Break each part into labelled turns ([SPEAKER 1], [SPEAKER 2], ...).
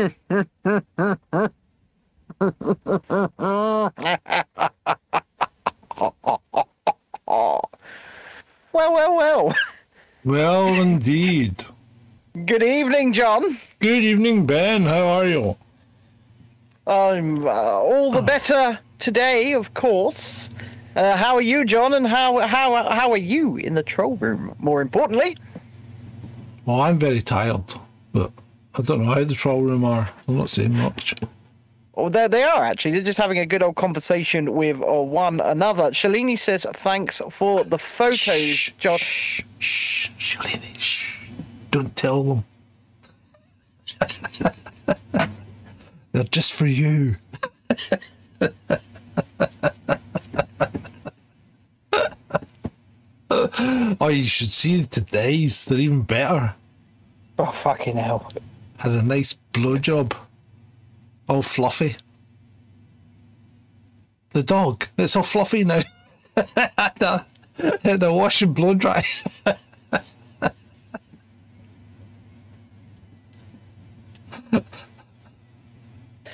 [SPEAKER 1] well, well, well.
[SPEAKER 2] Well, indeed.
[SPEAKER 1] Good evening, John.
[SPEAKER 2] Good evening, Ben. How are you?
[SPEAKER 1] I'm uh, all the better today, of course. Uh, how are you, John? And how how how are you in the troll room? More importantly,
[SPEAKER 2] Well, I'm very tired, but I don't know how the troll room are. I'm not seeing much.
[SPEAKER 1] oh, there they are actually. They're just having a good old conversation with uh, one another. Shalini says thanks for the photos,
[SPEAKER 2] Shh,
[SPEAKER 1] John.
[SPEAKER 2] Shh, shh, Shalini, shh. Don't tell them. They're just for you. oh, you should see today's. They're even better.
[SPEAKER 1] Oh fucking hell!
[SPEAKER 2] Had a nice blowjob. All fluffy. The dog. It's all fluffy now. had, a, had a wash and blow dry.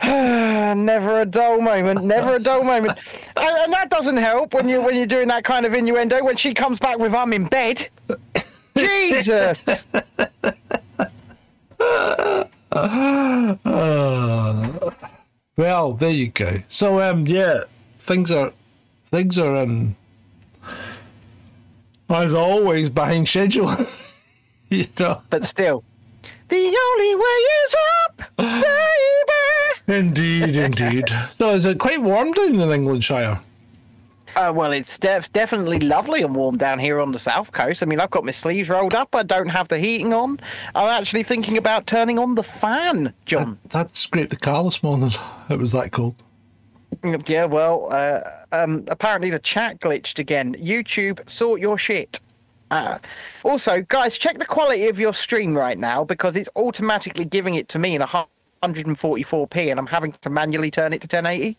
[SPEAKER 1] never a dull moment. Never a dull moment. And, and that doesn't help when you when you're doing that kind of innuendo. When she comes back with "I'm in bed." Jesus.
[SPEAKER 2] well, there you go. So um yeah, things are things are um as always behind schedule. you know.
[SPEAKER 1] But still, the only way is up, baby.
[SPEAKER 2] Indeed, indeed. So is it quite warm down in Englandshire?
[SPEAKER 1] Uh, well, it's def- definitely lovely and warm down here on the south coast. I mean, I've got my sleeves rolled up. I don't have the heating on. I'm actually thinking about turning on the fan, John.
[SPEAKER 2] That scraped the car this morning. It was that cold.
[SPEAKER 1] Yeah, well, uh, um, apparently the chat glitched again. YouTube, sort your shit. Uh, also, guys, check the quality of your stream right now because it's automatically giving it to me in a 144p, and I'm having to manually turn it to 1080.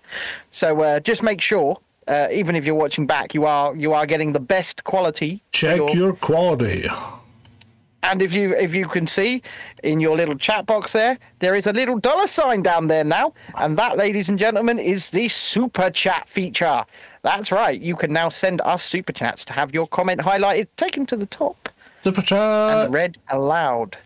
[SPEAKER 1] So uh, just make sure, uh, even if you're watching back, you are you are getting the best quality.
[SPEAKER 2] Check
[SPEAKER 1] your-
[SPEAKER 2] your quality.
[SPEAKER 1] and if you if you can see in your little chat box there, there is a little dollar sign down there now, and that, ladies and gentlemen, is the super chat feature. That's right. You can now send us super chats to have your comment highlighted, taken to the top,
[SPEAKER 2] Super chat, and
[SPEAKER 1] read aloud.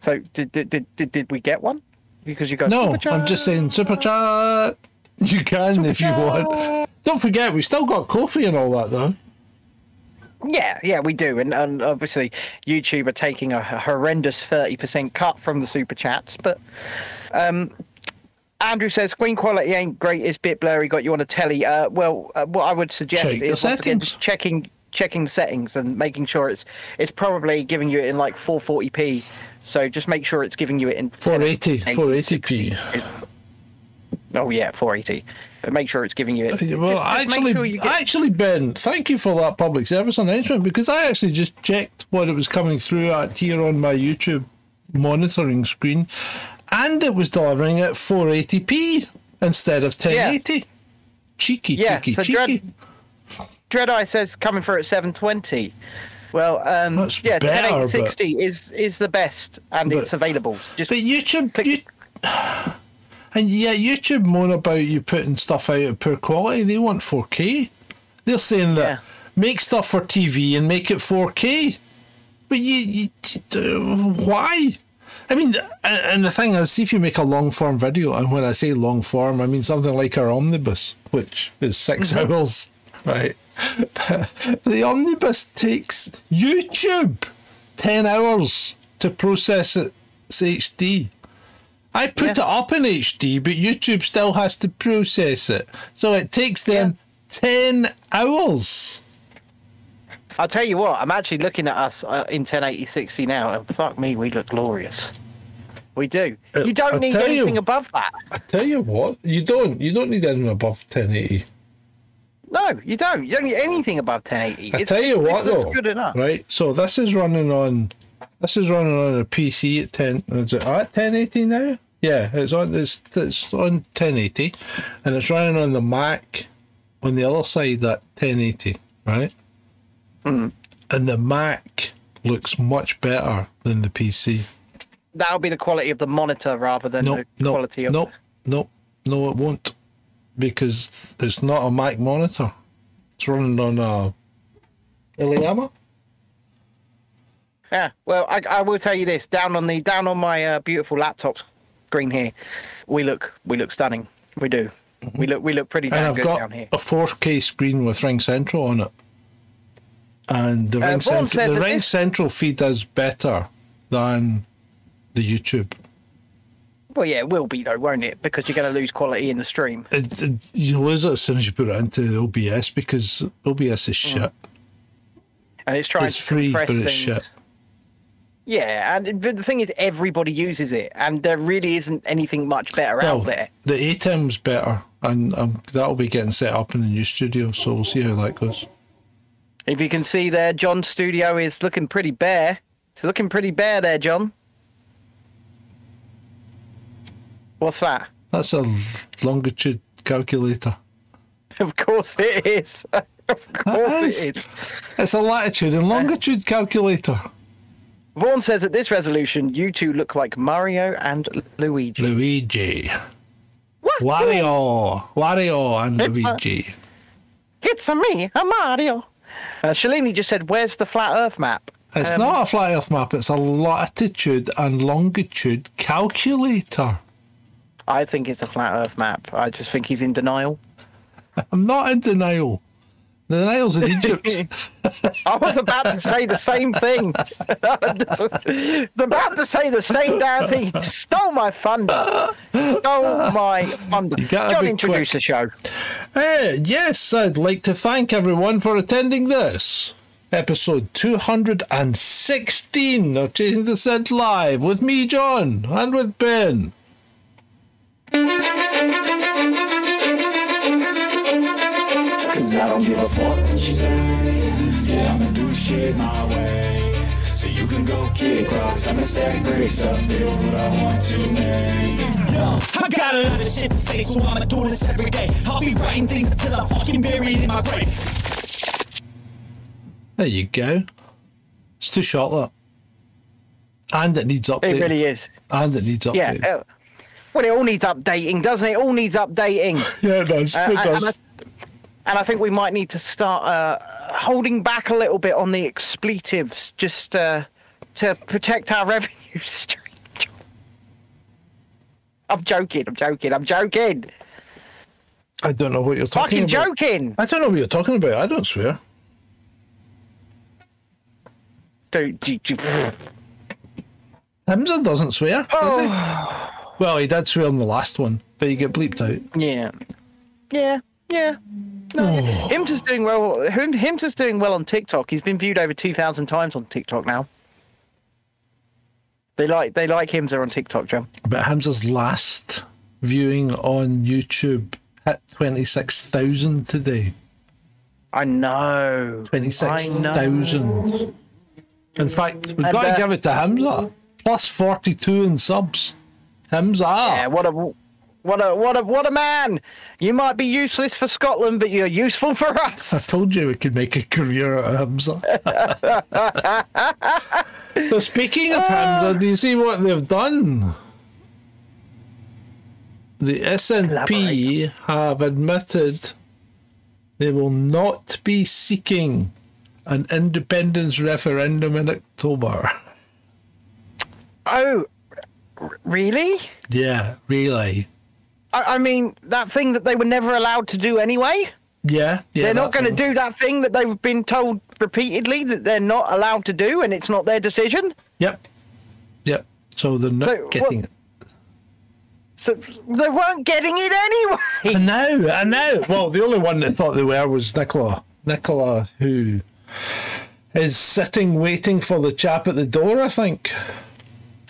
[SPEAKER 1] So did did did did, did we get one? Because you go
[SPEAKER 2] No. I'm just saying super chat. You can if you want. Don't forget, we still got coffee and all that though.
[SPEAKER 1] Yeah, yeah, we do, and and obviously YouTube are taking a horrendous thirty percent cut from the super chats, but um. Andrew says screen quality ain't great. It's a bit blurry. Got you on a telly. Uh, well, uh, what I would suggest
[SPEAKER 2] Check
[SPEAKER 1] is once again just checking checking the settings and making sure it's it's probably giving you it in like 440p. So just make sure it's giving you it in
[SPEAKER 2] 480, 480p.
[SPEAKER 1] 60. Oh yeah, 480. But make sure it's giving you it.
[SPEAKER 2] Well,
[SPEAKER 1] just-
[SPEAKER 2] actually,
[SPEAKER 1] sure get-
[SPEAKER 2] actually, Ben, thank you for that public service announcement because I actually just checked what it was coming through at here on my YouTube monitoring screen, and it was delivering at 480p instead of 1080. Cheeky,
[SPEAKER 1] Yeah,
[SPEAKER 2] cheeky,
[SPEAKER 1] so
[SPEAKER 2] cheeky.
[SPEAKER 1] Dread, Dreadeye says coming through at 720. Well, um,
[SPEAKER 2] That's
[SPEAKER 1] yeah,
[SPEAKER 2] better,
[SPEAKER 1] 1060 is is the best, and
[SPEAKER 2] But-
[SPEAKER 1] it's available. Just
[SPEAKER 2] But YouTube,
[SPEAKER 1] Click-
[SPEAKER 2] you, and yeah, YouTube moan about you putting stuff out at poor quality. They want 4K. They're saying that
[SPEAKER 1] Yeah.
[SPEAKER 2] make stuff for TV and make it 4K. But you, you why? I mean, and the thing is, see if you make a long form video, and when I say long form, I mean something like our omnibus, which is 6 mm-hmm. hours, right? the omnibus takes YouTube 10 hours to process it HD. I put
[SPEAKER 1] Yeah.
[SPEAKER 2] it up in HD, but YouTube still has to process it. So it takes them 10 hours.
[SPEAKER 1] I'll tell you what, I'm actually looking at us uh, in 1080 60 now, and fuck me, we look glorious. We do.
[SPEAKER 2] Uh,
[SPEAKER 1] You don't
[SPEAKER 2] I'll
[SPEAKER 1] need
[SPEAKER 2] tell you-
[SPEAKER 1] anything above that.
[SPEAKER 2] I tell you what, you don't. You don't need anything above 1080.
[SPEAKER 1] No, you don't. You don't need anything above 1080.
[SPEAKER 2] I
[SPEAKER 1] It's-
[SPEAKER 2] tell you what, though.
[SPEAKER 1] good enough.
[SPEAKER 2] Right. So this is running on. This is running on a PC at 10. Is it at 1080 now? Yeah, it's on. It's it's on 1080, and it's running on the Mac on the other side at 1080. Right.
[SPEAKER 1] Mm.
[SPEAKER 2] And the Mac looks much better than the PC.
[SPEAKER 1] that'll be the quality of the monitor rather than
[SPEAKER 2] No,
[SPEAKER 1] the
[SPEAKER 2] no,
[SPEAKER 1] quality of.
[SPEAKER 2] no, no, no, it won't, because it's not a Mac monitor. It's running on a iiyama.
[SPEAKER 1] Yeah. Well, I, I will tell you this: down on the down on my uh, beautiful laptop screen here, we look we look stunning. We do. We look we look pretty
[SPEAKER 2] Mm-hmm. And
[SPEAKER 1] damn
[SPEAKER 2] I've
[SPEAKER 1] good
[SPEAKER 2] got
[SPEAKER 1] down here.
[SPEAKER 2] a 4K screen with Ring Central on it. And the
[SPEAKER 1] Uh,
[SPEAKER 2] Ring, Central, the Ring
[SPEAKER 1] this-
[SPEAKER 2] Central feed is better than the YouTube.
[SPEAKER 1] Well, yeah, it will be though, won't it? Because you're going to lose quality in the stream.
[SPEAKER 2] It, it, you lose it as soon as you put it into OBS because OBS is shit.
[SPEAKER 1] and it's trying
[SPEAKER 2] It's
[SPEAKER 1] to
[SPEAKER 2] free, but it's
[SPEAKER 1] things.
[SPEAKER 2] shit.
[SPEAKER 1] Yeah, and the thing is, everybody uses it, and there really isn't anything much better
[SPEAKER 2] Well,
[SPEAKER 1] out there.
[SPEAKER 2] the ATEM's better, and um, that'll be getting set up in the new studio, so we'll see how that goes.
[SPEAKER 1] If you can see there, John's studio is looking pretty bare. It's looking pretty bare there, John. What's that?
[SPEAKER 2] That's a longitude calculator.
[SPEAKER 1] Of course it is. of course
[SPEAKER 2] is.
[SPEAKER 1] it is.
[SPEAKER 2] It's a latitude and longitude calculator.
[SPEAKER 1] Vaughan says at this resolution, you two look like Mario and Luigi.
[SPEAKER 2] Luigi.
[SPEAKER 1] What?
[SPEAKER 2] Wario. Wario and
[SPEAKER 1] It's a-
[SPEAKER 2] Luigi.
[SPEAKER 1] It's a me, a Mario. Uh, Shalini just said, "Where's the flat Earth map?"
[SPEAKER 2] It's
[SPEAKER 1] Um,
[SPEAKER 2] not a flat earth map, it's a latitude and longitude calculator.
[SPEAKER 1] I think it's a flat Earth map. I just think he's in denial.
[SPEAKER 2] I'm not in denial. The nails in Egypt.
[SPEAKER 1] I was about to say the same thing. I was about to say the same damn thing. He stole my thunder. Stole my thunder.
[SPEAKER 2] gotta
[SPEAKER 1] John,
[SPEAKER 2] be
[SPEAKER 1] introduce
[SPEAKER 2] quick.
[SPEAKER 1] the show.
[SPEAKER 2] Eh, yes, I'd like to thank everyone for attending this. Episode 216 of Chasing Dissent Live with me, John, and with Ben.
[SPEAKER 3] Cause I don't give a fuck what you say. Yeah, I'ma do shit my way. So you can go kick rocks, I'ma stack bricks up, build what I want to make. Yo, I got a lot of shit to say, so I'ma do this every day. I'll be writing things until I'm fucking buried in my grave.
[SPEAKER 2] There you go. It's too short, that. And it needs updating.
[SPEAKER 1] It really is.
[SPEAKER 2] And it needs
[SPEAKER 1] Yeah.
[SPEAKER 2] updating.
[SPEAKER 1] uh, well, it all needs updating, doesn't it? It all needs updating.
[SPEAKER 2] Yeah, it does.
[SPEAKER 1] Uh,
[SPEAKER 2] it
[SPEAKER 1] and-
[SPEAKER 2] does.
[SPEAKER 1] And I, think we might need to start uh, holding back a little bit on the expletives just uh, to protect our revenue stream. I'm joking. I'm joking. I'm joking.
[SPEAKER 2] I don't know what you're talking
[SPEAKER 1] Fucking
[SPEAKER 2] about.
[SPEAKER 1] joking.
[SPEAKER 2] I don't know what you're talking about. I don't swear.
[SPEAKER 1] Do, do, do,
[SPEAKER 2] Humza doesn't swear. Does
[SPEAKER 1] oh,
[SPEAKER 2] he? Well, he did swear on the last one, but he get bleeped out.
[SPEAKER 1] yeah. Yeah. Yeah. No,
[SPEAKER 2] Oh.
[SPEAKER 1] yeah. Hims is doing well. Him- Hims is doing well on TikTok. He's been viewed over two thousand times on TikTok now. They like they like Hims on TikTok, John.
[SPEAKER 2] But Humza's last viewing on YouTube hit 26,000 today.
[SPEAKER 1] I know.
[SPEAKER 2] 26,000. In fact, we've
[SPEAKER 1] And,
[SPEAKER 2] got to give it to Humza. Plus 42 in subs. Humza.
[SPEAKER 1] Yeah, what a what a what a what a man! You might be useless for Scotland, but you're useful for us.
[SPEAKER 2] I told you we could make a career out of Humza. so speaking of Humza, do you see what they've done? The SNP have admitted they will not be seeking an independence referendum in October.
[SPEAKER 1] Oh, r- really?
[SPEAKER 2] Yeah, really.
[SPEAKER 1] I, I mean, that thing that they were never allowed to do anyway.
[SPEAKER 2] Yeah, yeah.
[SPEAKER 1] they're not going to do that thing that they've been told repeatedly that they're not allowed to do, and it's not their decision.
[SPEAKER 2] Yep, yep. So they're not
[SPEAKER 1] So,
[SPEAKER 2] getting
[SPEAKER 1] what- So they weren't getting it anyway.
[SPEAKER 2] I know, I know. Well, the only one that thought they were was Nicola. Nicola, who is sitting waiting for the chap at the door, I think.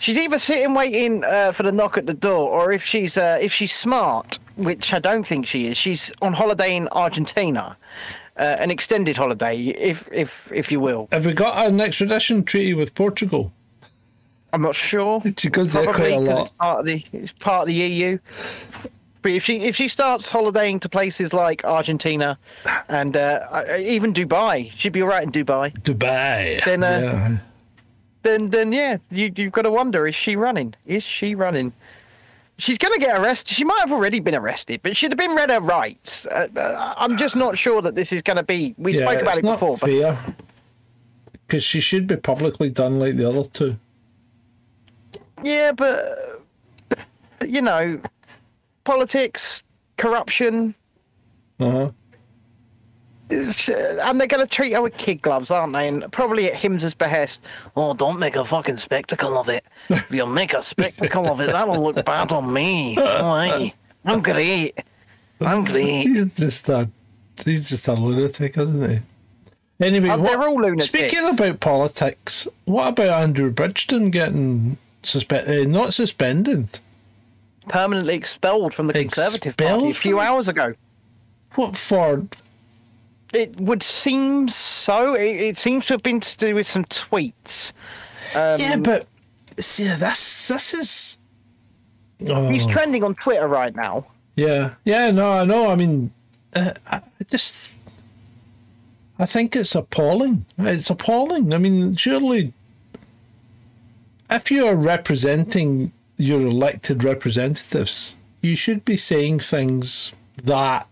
[SPEAKER 1] She's either sitting waiting uh, for the knock at the door, or if she's uh, if she's smart, which I don't think she is, she's on holiday in Argentina, uh, an extended holiday, if if if you will.
[SPEAKER 2] Have we got an extradition treaty with Portugal?
[SPEAKER 1] I'm not sure.
[SPEAKER 2] She goes there quite a lot.
[SPEAKER 1] It's part of the it's part of the EU. But if she if she starts holidaying to places like Argentina and uh, even Dubai, she'd be all right in Dubai.
[SPEAKER 2] Dubai.
[SPEAKER 1] Then, uh,
[SPEAKER 2] yeah.
[SPEAKER 1] Then then yeah, you you've got to wonder: is she running? Is she running? She's going to get arrested. She might have already been arrested, but she'd have been read her rights. Uh, uh, I'm just not sure that this is going to be. We
[SPEAKER 2] yeah,
[SPEAKER 1] spoke about
[SPEAKER 2] it's
[SPEAKER 1] it
[SPEAKER 2] not
[SPEAKER 1] before, but
[SPEAKER 2] fair. Because she should be publicly done like the other two.
[SPEAKER 1] yeah, but you know, politics, corruption,
[SPEAKER 2] Uh huh.
[SPEAKER 1] it's, uh, and they're going to treat her with kid gloves, aren't they? And probably at Hims's behest. Oh, don't make a fucking spectacle of it. If you make a spectacle of it, that'll look bad on me. Oh, I'm great. I'm great.
[SPEAKER 2] He's just a he's just a lunatic, isn't he? Anyway,
[SPEAKER 1] Uh,
[SPEAKER 2] what-
[SPEAKER 1] they're all lunatics.
[SPEAKER 2] speaking about politics, what about Andrew Bridgen getting suspended? Uh, not suspended.
[SPEAKER 1] Permanently expelled from the Conservative Party a few hours ago.
[SPEAKER 2] What for?
[SPEAKER 1] It would seem so. It, it seems to have been to do with some tweets. Um,
[SPEAKER 2] yeah, but see, this this is. Oh,
[SPEAKER 1] he's trending on Twitter right now.
[SPEAKER 2] yeah, yeah. No, I know. I mean, uh, I I just. I think it's appalling. It's appalling. I mean, surely, if you are representing your elected representatives, you should be saying things that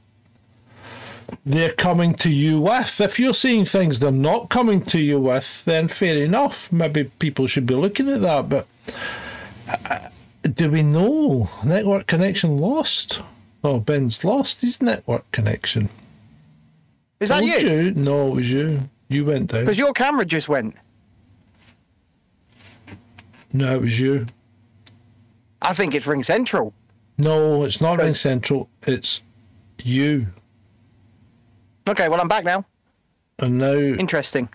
[SPEAKER 2] they're coming to you with. If you're seeing things they're not coming to you with, then fair enough. Maybe people should be looking at that. But uh, do we know network connection lost? Oh, Ben's lost his network connection.
[SPEAKER 1] Is that
[SPEAKER 2] Told
[SPEAKER 1] you?
[SPEAKER 2] No, it was you. You went down.
[SPEAKER 1] Because your camera just went.
[SPEAKER 2] No, it was you.
[SPEAKER 1] I think it's Ring Central.
[SPEAKER 2] No, it's not. Ring Central. It's you.
[SPEAKER 1] Okay, well I'm back now.
[SPEAKER 2] And now,
[SPEAKER 1] Interesting.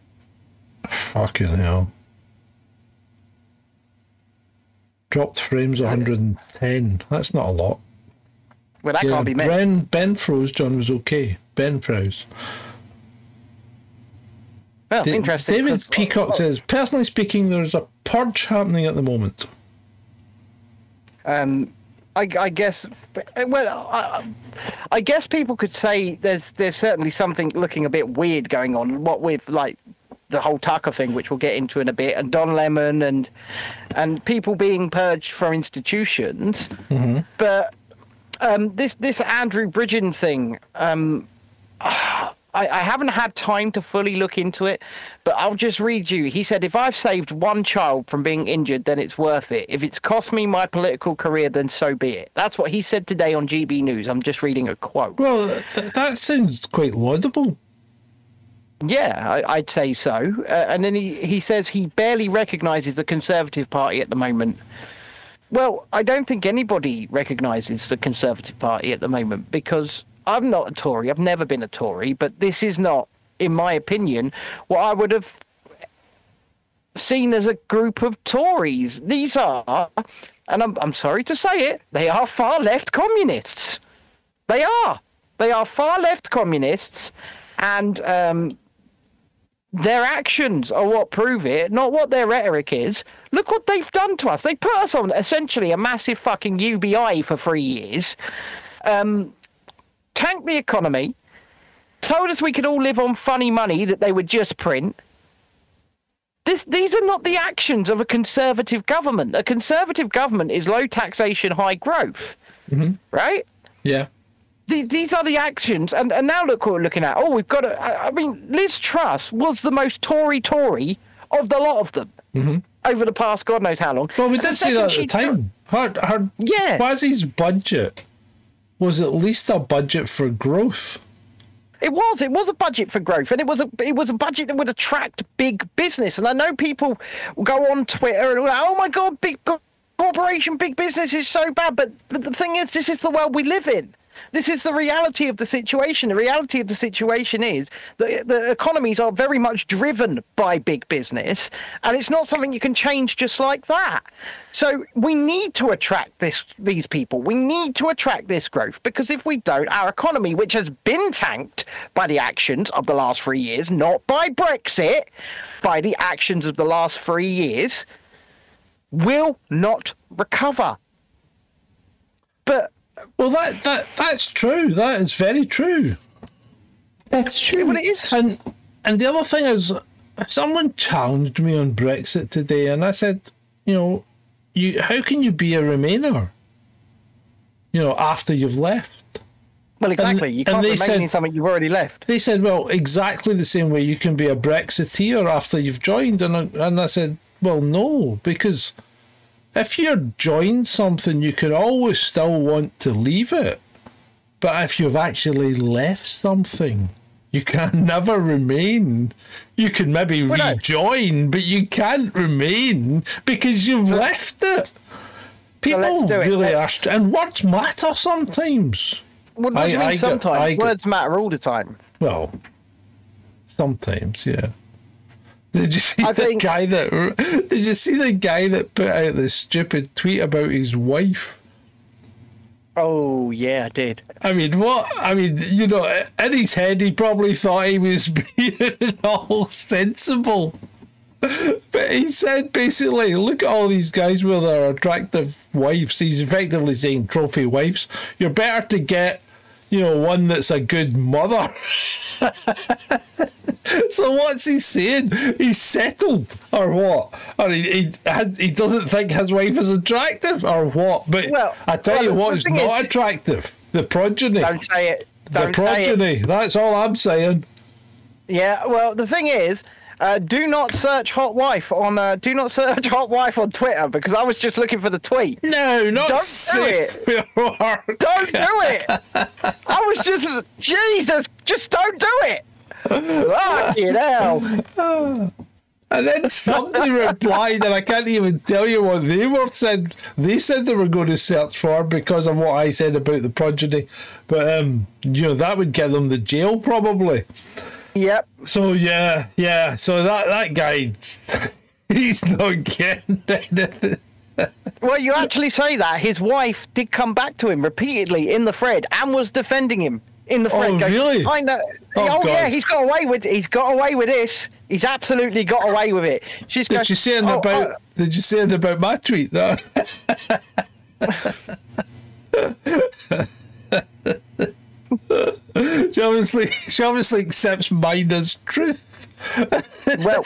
[SPEAKER 2] fucking hell. Dropped frames 110. That's not a lot.
[SPEAKER 1] Well, that can't be me.
[SPEAKER 2] Ben, ben froze. John was okay. Ben froze.
[SPEAKER 1] Well,
[SPEAKER 2] Da-
[SPEAKER 1] interesting.
[SPEAKER 2] David Peacock says, personally speaking, there's a purge happening at the moment.
[SPEAKER 1] Um, I, I guess. Well, I, I guess people could say there's there's certainly something looking a bit weird going on. What with like the whole Tucker thing, which we'll get into in a bit, and Don Lemon and and people being purged from institutions. But um, this this Andrew Bridgen thing. Um, I, I haven't had time to fully look into it, but I'll just read you. He said, If I've saved one child from being injured, then it's worth it. If it's cost me my political career, then so be it. That's what he said today on GB News. I'm just reading a quote.
[SPEAKER 2] Well, th- that sounds quite laudable.
[SPEAKER 1] Yeah, I, I'd say so. Uh, and then he, he says he barely recognises the Conservative Party at the moment. Well, I don't think anybody recognises the Conservative Party at the moment because I'm not a Tory. I've never been a Tory, but this is not, in my opinion, what I would have seen as a group of Tories. These are, and I'm, I'm sorry to say it, they are far left communists. They are. They are far left communists, and um, their actions are what prove it, not what their rhetoric is. Look what they've done to us. They put us on essentially a massive fucking UBI for three years, um, tanked the economy, told us we could all live on funny money that they would just print. This, these are not the actions of a conservative government. A conservative government is low taxation, high growth, right?
[SPEAKER 2] Yeah.
[SPEAKER 1] these, these are the actions, and, and now look what we're looking at. Oh, we've got to. I, I mean, Liz Truss was the most Tory Tory of the lot of them over the past God knows how long.
[SPEAKER 2] Mm-hmm. Well, we did say that at the time. Her, her
[SPEAKER 1] Yeah.
[SPEAKER 2] Kwasi's budget was at least a budget for growth.
[SPEAKER 1] It was. It was a budget for growth, and it was a it was a budget that would attract big business. And I know people go on Twitter and go, "Oh my God, big corporation, big business is so bad." But, but the thing is, this is the world we live in. This is the reality of the situation. The reality of the situation is that the economies are very much driven by big business, and it's not something you can change just like that. So we need to attract this these people. We need to attract this growth because if we don't, our economy, which has been tanked by the actions of the last three years, not by Brexit, by the actions of the last three years, will not recover. But
[SPEAKER 2] Well, that, that that's true. That is very true.
[SPEAKER 4] That's true.
[SPEAKER 1] what it is,
[SPEAKER 2] And and the other thing is, someone challenged me on Brexit today, and I said, you know, you how can you be a Remainer? You know, after you've left.
[SPEAKER 1] Well, exactly. you can't remain
[SPEAKER 2] said-
[SPEAKER 1] in something you've already left.
[SPEAKER 2] They said, well, exactly the same way you can be a Brexiteer after you've joined, and I, and I said, well, no, because if you're joined something, you can always still want to leave it, but if you've actually left something. You can never remain. You can maybe rejoin, but you can't remain because you've left it. People
[SPEAKER 1] it.
[SPEAKER 2] really
[SPEAKER 1] Let-
[SPEAKER 2] are, str- and words matter sometimes.
[SPEAKER 1] What do you mean
[SPEAKER 2] get-
[SPEAKER 1] sometimes?
[SPEAKER 2] Get-
[SPEAKER 1] Words matter all the time.
[SPEAKER 2] Well, sometimes, yeah. Did you see
[SPEAKER 1] I
[SPEAKER 2] the
[SPEAKER 1] think-
[SPEAKER 2] guy that? Did you see the guy that put out the stupid tweet about his wife?
[SPEAKER 1] Oh, yeah, I did.
[SPEAKER 2] I mean, what? I mean, you know, in his head, he probably thought he was being all sensible. But he said basically, look at all these guys with their attractive wives. He's effectively saying trophy wives. You're better to get, you know, one that's a good mother. so what's he saying? He's settled, or what? Or he he, he doesn't think his wife is attractive, or what? But
[SPEAKER 1] Well-
[SPEAKER 2] I tell
[SPEAKER 1] well,
[SPEAKER 2] you
[SPEAKER 1] the- the thing
[SPEAKER 2] not
[SPEAKER 1] is-
[SPEAKER 2] attractive: the progeny.
[SPEAKER 1] Don't say it.
[SPEAKER 2] the
[SPEAKER 1] Don't it.
[SPEAKER 2] progeny. That's all I'm saying.
[SPEAKER 1] Yeah, well, the thing is, uh, do not search hot wife on. Uh, do not search hot wife on Twitter because I was just looking for the tweet.
[SPEAKER 2] No, not
[SPEAKER 1] Don't do
[SPEAKER 2] work.
[SPEAKER 1] Don't do it. I was just Jesus. Just don't do it. Fucking hell.
[SPEAKER 2] And then somebody replied, and I can't even tell you what they were said. They said they were going to search for because of what I said about the progeny, but um, you know that would get them the jail probably.
[SPEAKER 1] Yep.
[SPEAKER 2] So yeah, yeah. So that that guy, he's not getting anything.
[SPEAKER 1] Well, you actually say that his wife did come back to him repeatedly in the thread and was defending him in the thread.
[SPEAKER 2] Oh, really?
[SPEAKER 1] I know.
[SPEAKER 2] Oh,
[SPEAKER 1] Oh, yeah, he's got away with. He's got away with this. He's absolutely got away with it. She's
[SPEAKER 2] Did
[SPEAKER 1] going,
[SPEAKER 2] you say
[SPEAKER 1] "Oh,
[SPEAKER 2] about?
[SPEAKER 1] oh,
[SPEAKER 2] Did you say about my tweet? No. she obviously, she obviously accepts mine as truth.
[SPEAKER 1] well,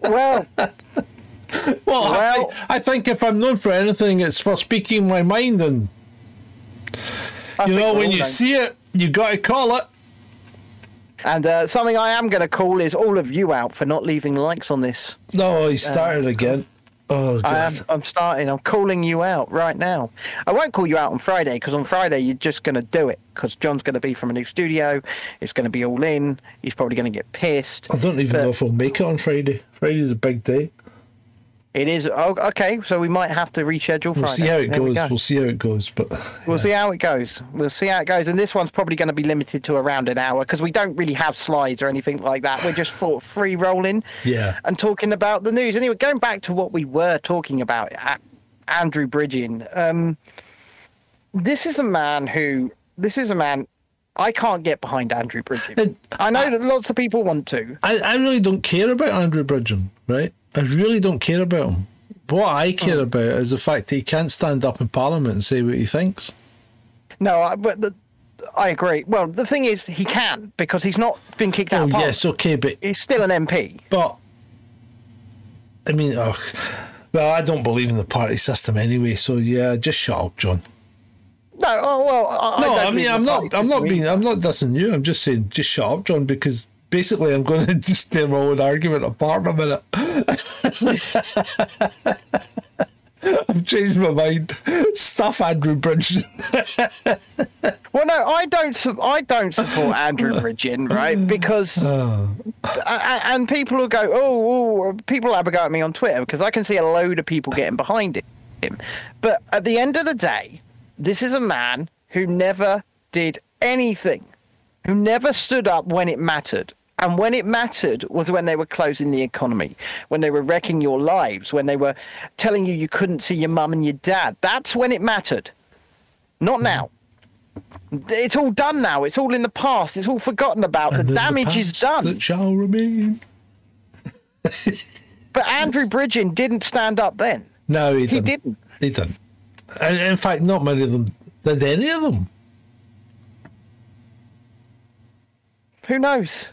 [SPEAKER 1] well,
[SPEAKER 2] Well,
[SPEAKER 1] Well-
[SPEAKER 2] I, I think if I'm known for anything, it's for speaking my mind, and
[SPEAKER 1] I
[SPEAKER 2] you know when you
[SPEAKER 1] known.
[SPEAKER 2] see it, you got to call it.
[SPEAKER 1] And uh, something I am going to call is all of you out for not leaving likes on this.
[SPEAKER 2] No, he started again. Oh
[SPEAKER 1] I am! I'm starting. I'm calling you out right now. I won't call you out on Friday because on Friday you're just going to do it because John's going to be from a new studio. It's going to be all in. He's probably going to get pissed.
[SPEAKER 2] I don't even
[SPEAKER 1] But-
[SPEAKER 2] know if I'll make it on Friday. Friday's a big day.
[SPEAKER 1] It is. Oh, okay. So we might have to reschedule
[SPEAKER 2] We'll
[SPEAKER 1] Friday.
[SPEAKER 2] see how it
[SPEAKER 1] There we
[SPEAKER 2] goes.
[SPEAKER 1] go.
[SPEAKER 2] We'll see how it goes. But
[SPEAKER 1] We'll see how it goes. We'll see how it goes. And this one's probably going to be limited to around an hour because we don't really have slides or anything like that. We're just for free rolling
[SPEAKER 2] yeah,
[SPEAKER 1] and talking about the news. Anyway, going back to what we were talking about, Andrew Bridgen. Um, this is a man who. This is a man. I can't get behind Andrew Bridgen. I know that lots of people want to.
[SPEAKER 2] I, I really don't care about Andrew Bridgen, right? I really don't care about him. What I care
[SPEAKER 1] Oh.
[SPEAKER 2] about is the fact that he can't stand up in Parliament and say what he thinks.
[SPEAKER 1] No, I, but the, I agree. Well, the thing is, he can because he's not been kicked out.
[SPEAKER 2] Oh yes, okay, but
[SPEAKER 1] He's still an MP.
[SPEAKER 2] but I mean, oh, well, I don't believe in the party system anyway. So yeah, just shut up, John.
[SPEAKER 1] No, oh well. I,
[SPEAKER 2] No,
[SPEAKER 1] don't
[SPEAKER 2] I, mean, I'm not. I'm not being. I'm not dissing you. I'm just saying, just shut up, John, because basically, I'm going to just tear my own argument apart in a minute. I've changed my mind. Stuff Andrew Bridgen.
[SPEAKER 1] Well, no, I don't. su- I don't support Andrew Bridgen, right? Because
[SPEAKER 2] Oh.
[SPEAKER 1] and people will go, oh, oh, people have a go at me on Twitter because I can see a load of people getting behind him. But at the end of the day, this is a man who never did anything, who never stood up when it mattered. And when it mattered was when they were closing the economy, when they were wrecking your lives, when they were telling you you couldn't see your mum and your dad. That's when it mattered. Not mm-hmm. now. It's all done now. It's all in the past. It's all forgotten about.
[SPEAKER 2] And
[SPEAKER 1] the damage is
[SPEAKER 2] past
[SPEAKER 1] done.
[SPEAKER 2] That shall remain.
[SPEAKER 1] But Andrew Bridgen didn't stand up then.
[SPEAKER 2] No, he
[SPEAKER 1] He
[SPEAKER 2] didn't.
[SPEAKER 1] didn't.
[SPEAKER 2] He didn't. And in fact, not many of them did any of them.
[SPEAKER 1] Who knows?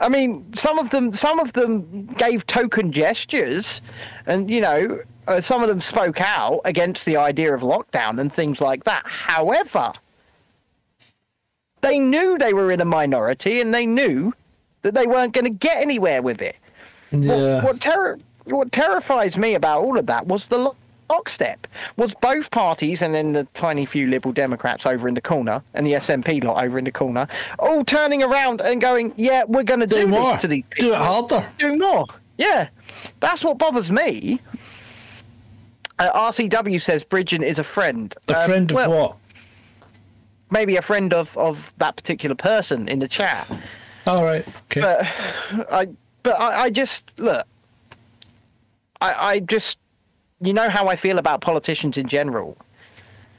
[SPEAKER 1] I mean, some of them, some of them gave token gestures, and you know, uh, some of them spoke out against the idea of lockdown and things like that. However, they knew they were in a minority, and they knew that they weren't going to get anywhere with it.
[SPEAKER 2] Yeah.
[SPEAKER 1] What, what, terror, what terrifies me about all of that was the lockstep. Was both parties, and then the tiny few Liberal Democrats over in the corner, and the SNP lot over in the corner, all turning around and going, "Yeah, we're going to do,
[SPEAKER 2] Do more.
[SPEAKER 1] this to these people.
[SPEAKER 2] Do it harder.
[SPEAKER 1] Do more." Yeah, that's what bothers me. Uh, RCW says Bridgen is a friend.
[SPEAKER 2] A
[SPEAKER 1] Um,
[SPEAKER 2] friend of
[SPEAKER 1] well,
[SPEAKER 2] what?
[SPEAKER 1] Maybe a friend of, of that particular person in the chat.
[SPEAKER 2] All right. Okay.
[SPEAKER 1] but I but I, I just look. I I just you know how I feel about politicians in general.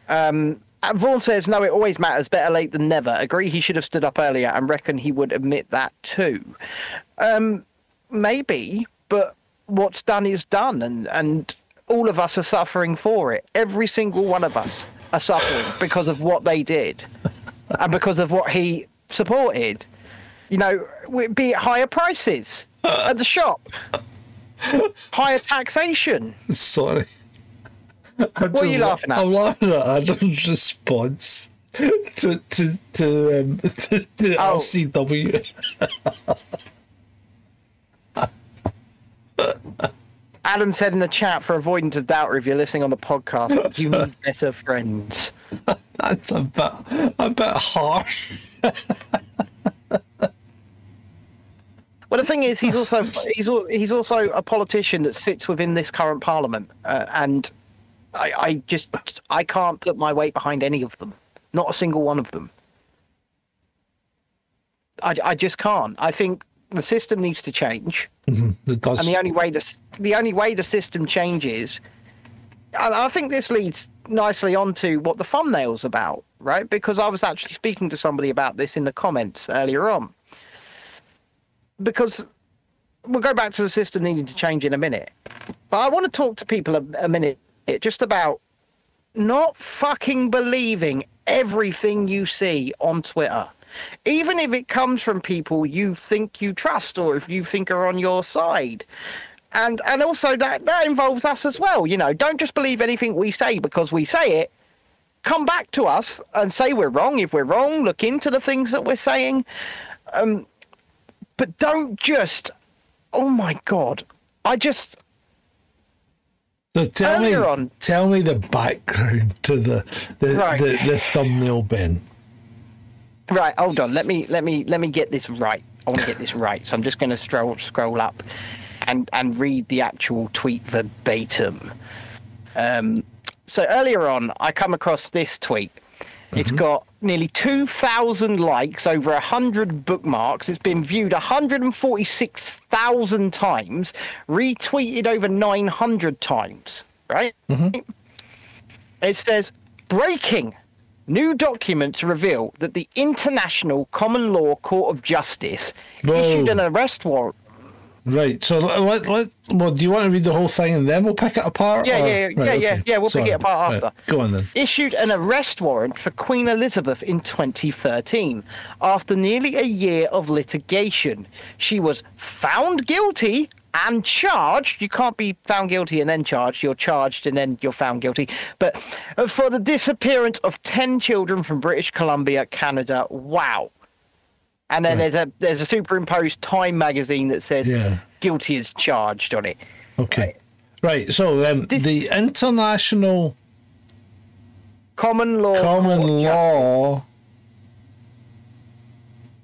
[SPEAKER 1] Um, and Vaughan says no, it always matters. Better late than never. Agree, he should have stood up earlier, and reckon he would admit that too. Um, maybe, but what's done is done, and and all of us are suffering for it. Every single one of us are suffering because of what they did, and because of what he supported you know, be it higher prices at the shop, higher taxation.
[SPEAKER 2] Sorry. I'm
[SPEAKER 1] What are you laughing at?
[SPEAKER 2] I'm laughing at Adam's response to to to um to, to
[SPEAKER 1] Oh.
[SPEAKER 2] LCW.
[SPEAKER 1] Adam said in the chat, for avoidance of doubt, or if you're listening on the podcast, you need better friends.
[SPEAKER 2] That's a bit a bit harsh.
[SPEAKER 1] Well, the thing is, he's also he's he's also a politician that sits within this current parliament, uh, and I, I just I can't put my weight behind any of them, not a single one of them. I, I just can't. I think the system needs to change.
[SPEAKER 2] Does.
[SPEAKER 1] and the only way the the only way the system changes, and I think this leads nicely onto what the thumbnail's about, right? Because I was actually speaking to somebody about this in the comments earlier on. Because we'll go back to the system needing to change in a minute, but I want to talk to people a, a minute just about not fucking believing everything you see on Twitter. Even if it comes from people you think you trust or if you think are on your side. And and also that, that involves us as well. You know, don't just believe anything we say because we say it. Come back to us and say we're wrong. If we're wrong, look into the things that we're saying. Um, but don't just oh my god. I just
[SPEAKER 2] So tell me,
[SPEAKER 1] Earlier on-
[SPEAKER 2] tell me the background to the the,
[SPEAKER 1] Right.
[SPEAKER 2] the, the thumbnail, Ben.
[SPEAKER 1] Right, hold on. Let me let me let me get this right. I want to get this right. So I'm just going to scroll scroll up and and read the actual tweet verbatim. Um, so earlier on, I come across this tweet. It's mm-hmm. got nearly 2,000 likes, over 100 bookmarks. It's been viewed 146,000 times, retweeted over 900 times, right? Mm-hmm. It says, breaking. New documents reveal that the International Common Law Court of Justice
[SPEAKER 2] Whoa.
[SPEAKER 1] issued an arrest warrant.
[SPEAKER 2] Right. So let, let well, do you want to read the whole thing and then we'll pick it apart?
[SPEAKER 1] Yeah,
[SPEAKER 2] or-
[SPEAKER 1] yeah,
[SPEAKER 2] right,
[SPEAKER 1] yeah, yeah,
[SPEAKER 2] okay.
[SPEAKER 1] yeah, we'll pick it apart
[SPEAKER 2] Right,
[SPEAKER 1] after.
[SPEAKER 2] Go on then.
[SPEAKER 1] issued an arrest warrant for Queen Elizabeth in 2013 after nearly a year of litigation. She was found guilty and charged. You can't be found guilty and then charged. You're charged and then you're found guilty. But uh, for the disappearance of 10 children from British Columbia, Canada. Wow. And then
[SPEAKER 2] Right.
[SPEAKER 1] there's a there's a superimposed Time magazine that says
[SPEAKER 2] Yeah.
[SPEAKER 1] guilty as charged on it.
[SPEAKER 2] Okay. Right. So um,
[SPEAKER 1] This-
[SPEAKER 2] the international
[SPEAKER 1] Common law.
[SPEAKER 2] common
[SPEAKER 1] court of
[SPEAKER 2] law.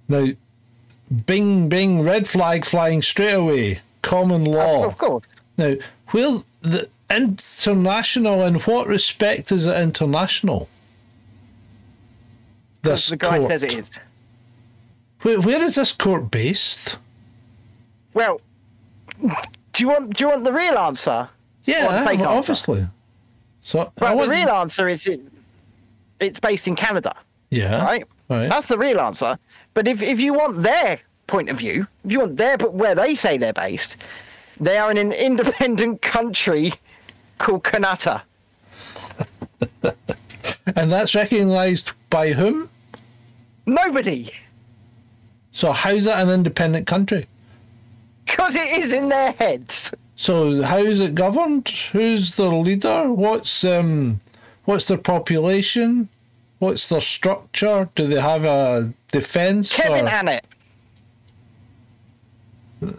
[SPEAKER 2] Now, bing, bing, red flag flying straight away. Common law.
[SPEAKER 1] Of course.
[SPEAKER 2] Now, will the international, in what respect is it international? This
[SPEAKER 1] The guy
[SPEAKER 2] court.
[SPEAKER 1] says it is.
[SPEAKER 2] Where, is this court based?
[SPEAKER 1] Well, do you want do you want the real answer?
[SPEAKER 2] Yeah,
[SPEAKER 1] Or the fake answer?
[SPEAKER 2] obviously. So, I want-
[SPEAKER 1] the real answer is it, it's based in Canada,
[SPEAKER 2] yeah,
[SPEAKER 1] right?
[SPEAKER 2] right.
[SPEAKER 1] That's the real answer. But if if you want their point of view, if you want their but where they say they're based, they are in an independent country called Kanata.
[SPEAKER 2] and that's recognised by whom?
[SPEAKER 1] Nobody.
[SPEAKER 2] So how's that an independent country?
[SPEAKER 1] Because it is in their heads.
[SPEAKER 2] So how is it governed? Who's their leader? What's um, what's their population? What's their structure? Do they have a defence?
[SPEAKER 1] Kevin
[SPEAKER 2] or,
[SPEAKER 1] Annett.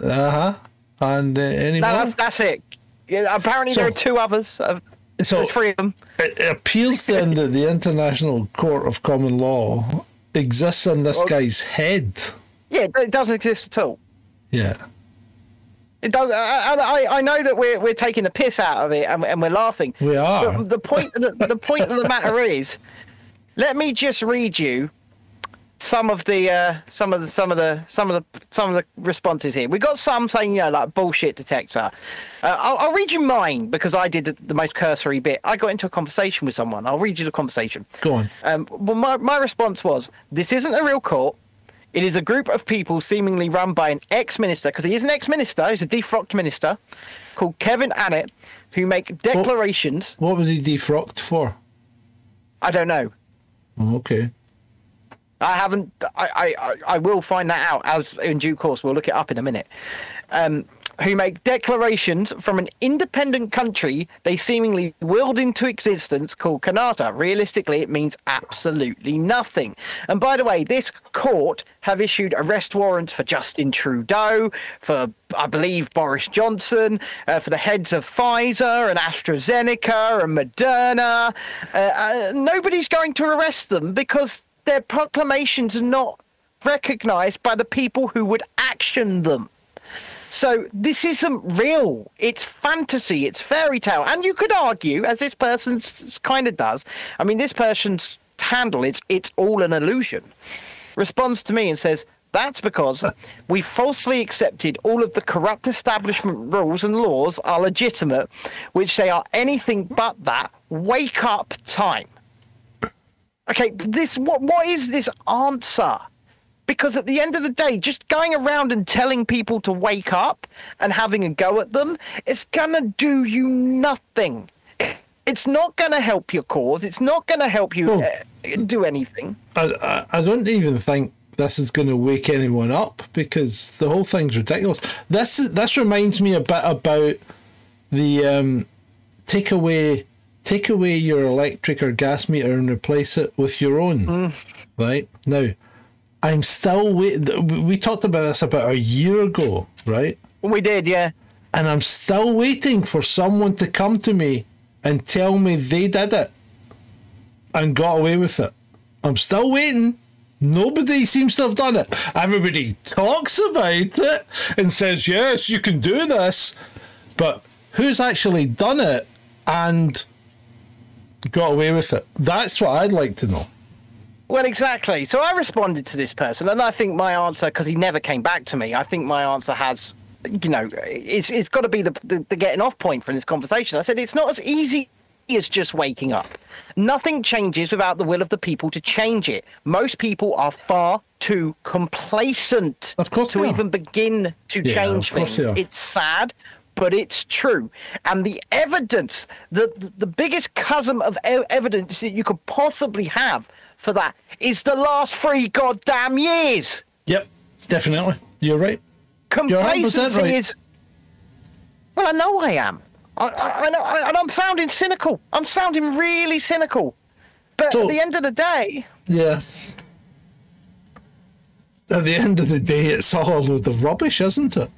[SPEAKER 2] uh huh. And uh, any
[SPEAKER 1] No, that's, that's it. Yeah, apparently
[SPEAKER 2] So-
[SPEAKER 1] there are two others. Uh,
[SPEAKER 2] So
[SPEAKER 1] there's three of them.
[SPEAKER 2] it it appears then that the International Court of Common Law exists in this
[SPEAKER 1] Well-
[SPEAKER 2] guy's head.
[SPEAKER 1] Yeah, it- doesn't exist at all.
[SPEAKER 2] Yeah.
[SPEAKER 1] It does. I, I, I know that we're we're taking the piss out of it and, and we're laughing.
[SPEAKER 2] We are.
[SPEAKER 1] But the point the, the point of the matter is, let me just read you some of the uh, some of the some of the some of the some of the responses here. We got some saying you know like bullshit detector. Uh, I'll, I'll read you mine because I did the, the most cursory bit. I got into a conversation with someone. I'll read you the conversation.
[SPEAKER 2] Go on.
[SPEAKER 1] Um, well, my, my response was, this isn't a real court. It is a group of people seemingly run by an ex-minister, because he is an ex-minister, he's a defrocked minister, called Kevin Annett, who make declarations.
[SPEAKER 2] What was he defrocked for?
[SPEAKER 1] I don't know.
[SPEAKER 2] Oh, okay.
[SPEAKER 1] I haven't. I, I, I- I will find that out as in due course. We'll look it up in a minute. Um, who make declarations from an independent country they seemingly willed into existence called Kanata. Realistically, it means absolutely nothing. And by the way, this court have issued arrest warrants for Justin Trudeau, for I believe Boris Johnson, uh, for the heads of Pfizer and AstraZeneca and Moderna. Uh, uh, nobody's going to arrest them because their proclamations are not recognized by the people who would action them. So this isn't real. It's fantasy. It's fairy tale. And you could argue, as this person kind of does. I mean, this person's handle it's it's all an illusion. Responds to me and says. That's because we falsely accepted all of the corrupt establishment rules and laws are legitimate, which they are anything but that. Wake up time. Okay, this what what is this answer? Because at the end of the day, just going around and telling people to wake up and having a go at them, it's gonna do you nothing. It's not gonna help your cause. It's not gonna help you
[SPEAKER 2] Oh.
[SPEAKER 1] uh, do anything.
[SPEAKER 2] I, I, I don't even think this is going to wake anyone up because the whole thing's ridiculous. This this reminds me a bit about the um, take away take away your electric or gas meter and replace it with your own. Right now, I'm still wait. We talked about this about a year ago, right?
[SPEAKER 1] We did, yeah.
[SPEAKER 2] And I'm still waiting for someone to come to me and tell me they did it and got away with it. I'm still waiting. Nobody seems to have done it. Everybody talks about it and says, yes, you can do this. But who's actually done it and got away with it? That's what I'd like to know.
[SPEAKER 1] Well, exactly. So I responded to this person, and I think my answer, because he never came back to me, I think my answer has, you know, it's it's got to be the, the the getting off point from this conversation. I said it's not as easy as just waking up. Nothing changes without the will of the people to change it. Most people are far too complacent
[SPEAKER 2] Of course
[SPEAKER 1] to even begin to
[SPEAKER 2] Yeah,
[SPEAKER 1] change things. It's sad, but it's true. And the evidence, the the, biggest chasm of evidence that you could possibly have for that is the last three goddamn years.
[SPEAKER 2] Yep, definitely. You're right. You're 100% right.
[SPEAKER 1] is. Well, I know I am. I, I, I know, I, and I'm sounding cynical. I'm sounding really cynical. But
[SPEAKER 2] So-
[SPEAKER 1] at the end of the day,
[SPEAKER 2] Yeah. At the end of the day, it's all a load of rubbish, isn't it?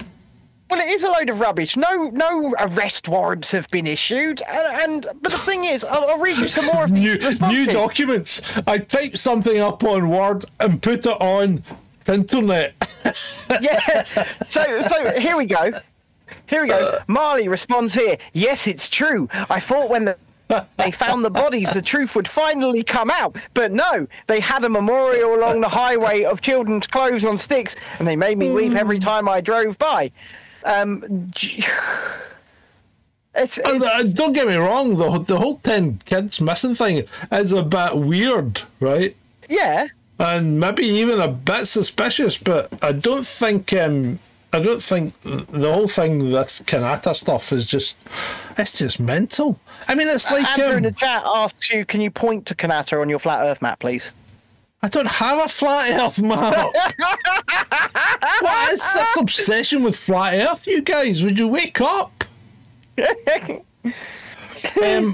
[SPEAKER 1] Well, it is a load of rubbish. No, no arrest warrants have been issued, and, and but the thing is, I'll, I'll read you some more of
[SPEAKER 2] new
[SPEAKER 1] these
[SPEAKER 2] new documents. I typed something up on Word and put it on the internet.
[SPEAKER 1] yeah. So so here we go. Here we go. Marley responds here. Yes, it's true. I thought when the they found the bodies, the truth would finally come out. But no, they had a memorial along the highway of children's clothes on sticks, and they made me weep every time I drove by. Um, it's,
[SPEAKER 2] And,
[SPEAKER 1] it's
[SPEAKER 2] uh, don't get me wrong, the the whole ten kids missing thing is a bit weird, right?
[SPEAKER 1] yeah.
[SPEAKER 2] And maybe even a bit suspicious, but I don't think um, I don't think the whole thing this Kanata stuff is just it's just mental. I mean, it's like
[SPEAKER 1] Andrew in
[SPEAKER 2] um,
[SPEAKER 1] the chat asks you, can you point to Kanata on your flat Earth map, please?
[SPEAKER 2] I don't have a flat Earth map. what is this obsession with flat Earth, you guys? Would you wake up? um,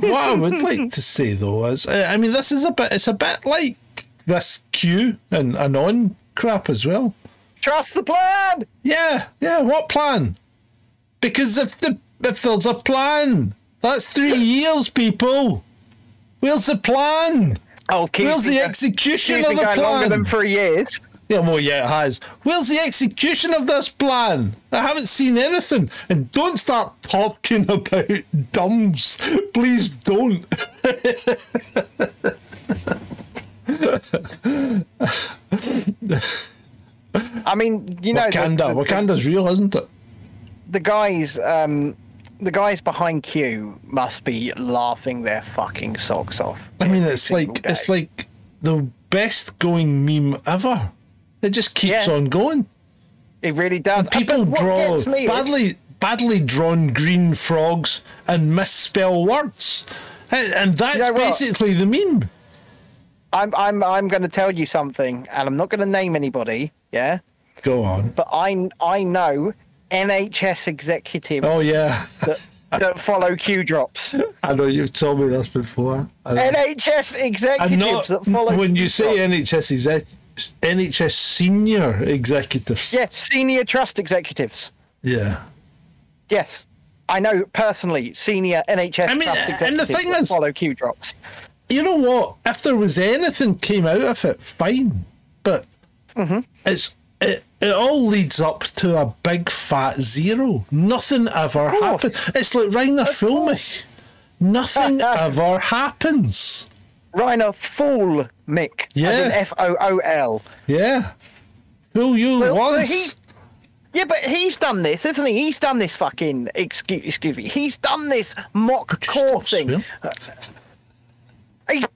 [SPEAKER 2] what I would like to say though is, uh, I mean, this is a bit. It's a bit like this Q and Anon crap as well.
[SPEAKER 1] Trust the plan.
[SPEAKER 2] Yeah, yeah. What plan? Because if the if there's a plan, that's three years, people. Where's the plan?
[SPEAKER 1] Oh, Q's
[SPEAKER 2] Where's the execution of the
[SPEAKER 1] going longer than
[SPEAKER 2] plan?
[SPEAKER 1] three years.
[SPEAKER 2] Yeah, well, yeah, it has. Where's the execution of this plan? I haven't seen anything. And don't start talking about dumbs. Please don't.
[SPEAKER 1] I mean, you know,
[SPEAKER 2] Wakanda.
[SPEAKER 1] the, the,
[SPEAKER 2] Wakanda's real, isn't it?
[SPEAKER 1] the guys, um, the guys behind Q must be laughing their fucking socks off.
[SPEAKER 2] I mean, it's like
[SPEAKER 1] day.
[SPEAKER 2] it's like the best going meme ever. It just keeps
[SPEAKER 1] Yeah.
[SPEAKER 2] on going.
[SPEAKER 1] it really does.
[SPEAKER 2] People
[SPEAKER 1] But
[SPEAKER 2] draw
[SPEAKER 1] me is-
[SPEAKER 2] badly, badly drawn green frogs and misspell words, and, and that's
[SPEAKER 1] know
[SPEAKER 2] basically the meme.
[SPEAKER 1] I'm I'm I'm going to tell you something, and I'm not going to name anybody. Yeah,
[SPEAKER 2] Go on.
[SPEAKER 1] but I I know NHS executives
[SPEAKER 2] Oh yeah,
[SPEAKER 1] that, that follow Q drops.
[SPEAKER 2] I know you've told me this before.
[SPEAKER 1] NHS executives
[SPEAKER 2] not
[SPEAKER 1] that follow.
[SPEAKER 2] when you say. NHS exec, NHS senior executives.
[SPEAKER 1] yeah, senior trust executives.
[SPEAKER 2] Yeah.
[SPEAKER 1] Yes, I know personally senior NHS
[SPEAKER 2] I mean,
[SPEAKER 1] trust
[SPEAKER 2] and the thing
[SPEAKER 1] that
[SPEAKER 2] is-
[SPEAKER 1] follow Q drops.
[SPEAKER 2] You know what? If there was anything came out of it, fine. But
[SPEAKER 1] Mm-hmm.
[SPEAKER 2] it's it, it all leads up to a big fat zero. Nothing ever happens. It's like Reiner Fuellmich. Nothing ever happens.
[SPEAKER 1] Reiner Fool Mick.
[SPEAKER 2] Yeah.
[SPEAKER 1] F O O L.
[SPEAKER 2] Yeah. Fool you
[SPEAKER 1] Well,
[SPEAKER 2] once.
[SPEAKER 1] he- Yeah, but he's done this, isn't he? He's done this fucking excuse, excuse me. He's done this mock
[SPEAKER 2] Could you
[SPEAKER 1] core
[SPEAKER 2] stop
[SPEAKER 1] thing.
[SPEAKER 2] swearing?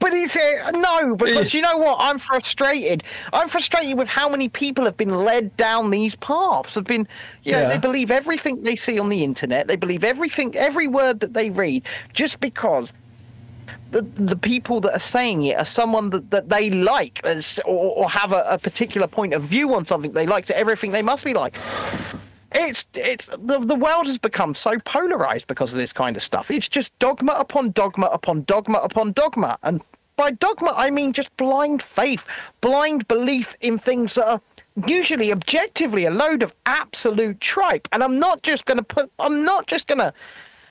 [SPEAKER 1] But he's uh, no, because you know what? I'm frustrated. I'm frustrated with how many people have been led down these paths. Have been, you know,
[SPEAKER 2] Yeah.
[SPEAKER 1] they believe everything they see on the internet. They believe everything, every word that they read, just because the the people that are saying it are someone that, that they like, as- or, or have a, a particular point of view on something they like. So everything they must be like. It's it's the the world has become so polarized because of this kind of stuff. It's just dogma upon dogma upon dogma upon dogma, and by dogma I mean just blind faith, blind belief in things that are usually objectively a load of absolute tripe. And I'm not just going to put. I'm not just going to.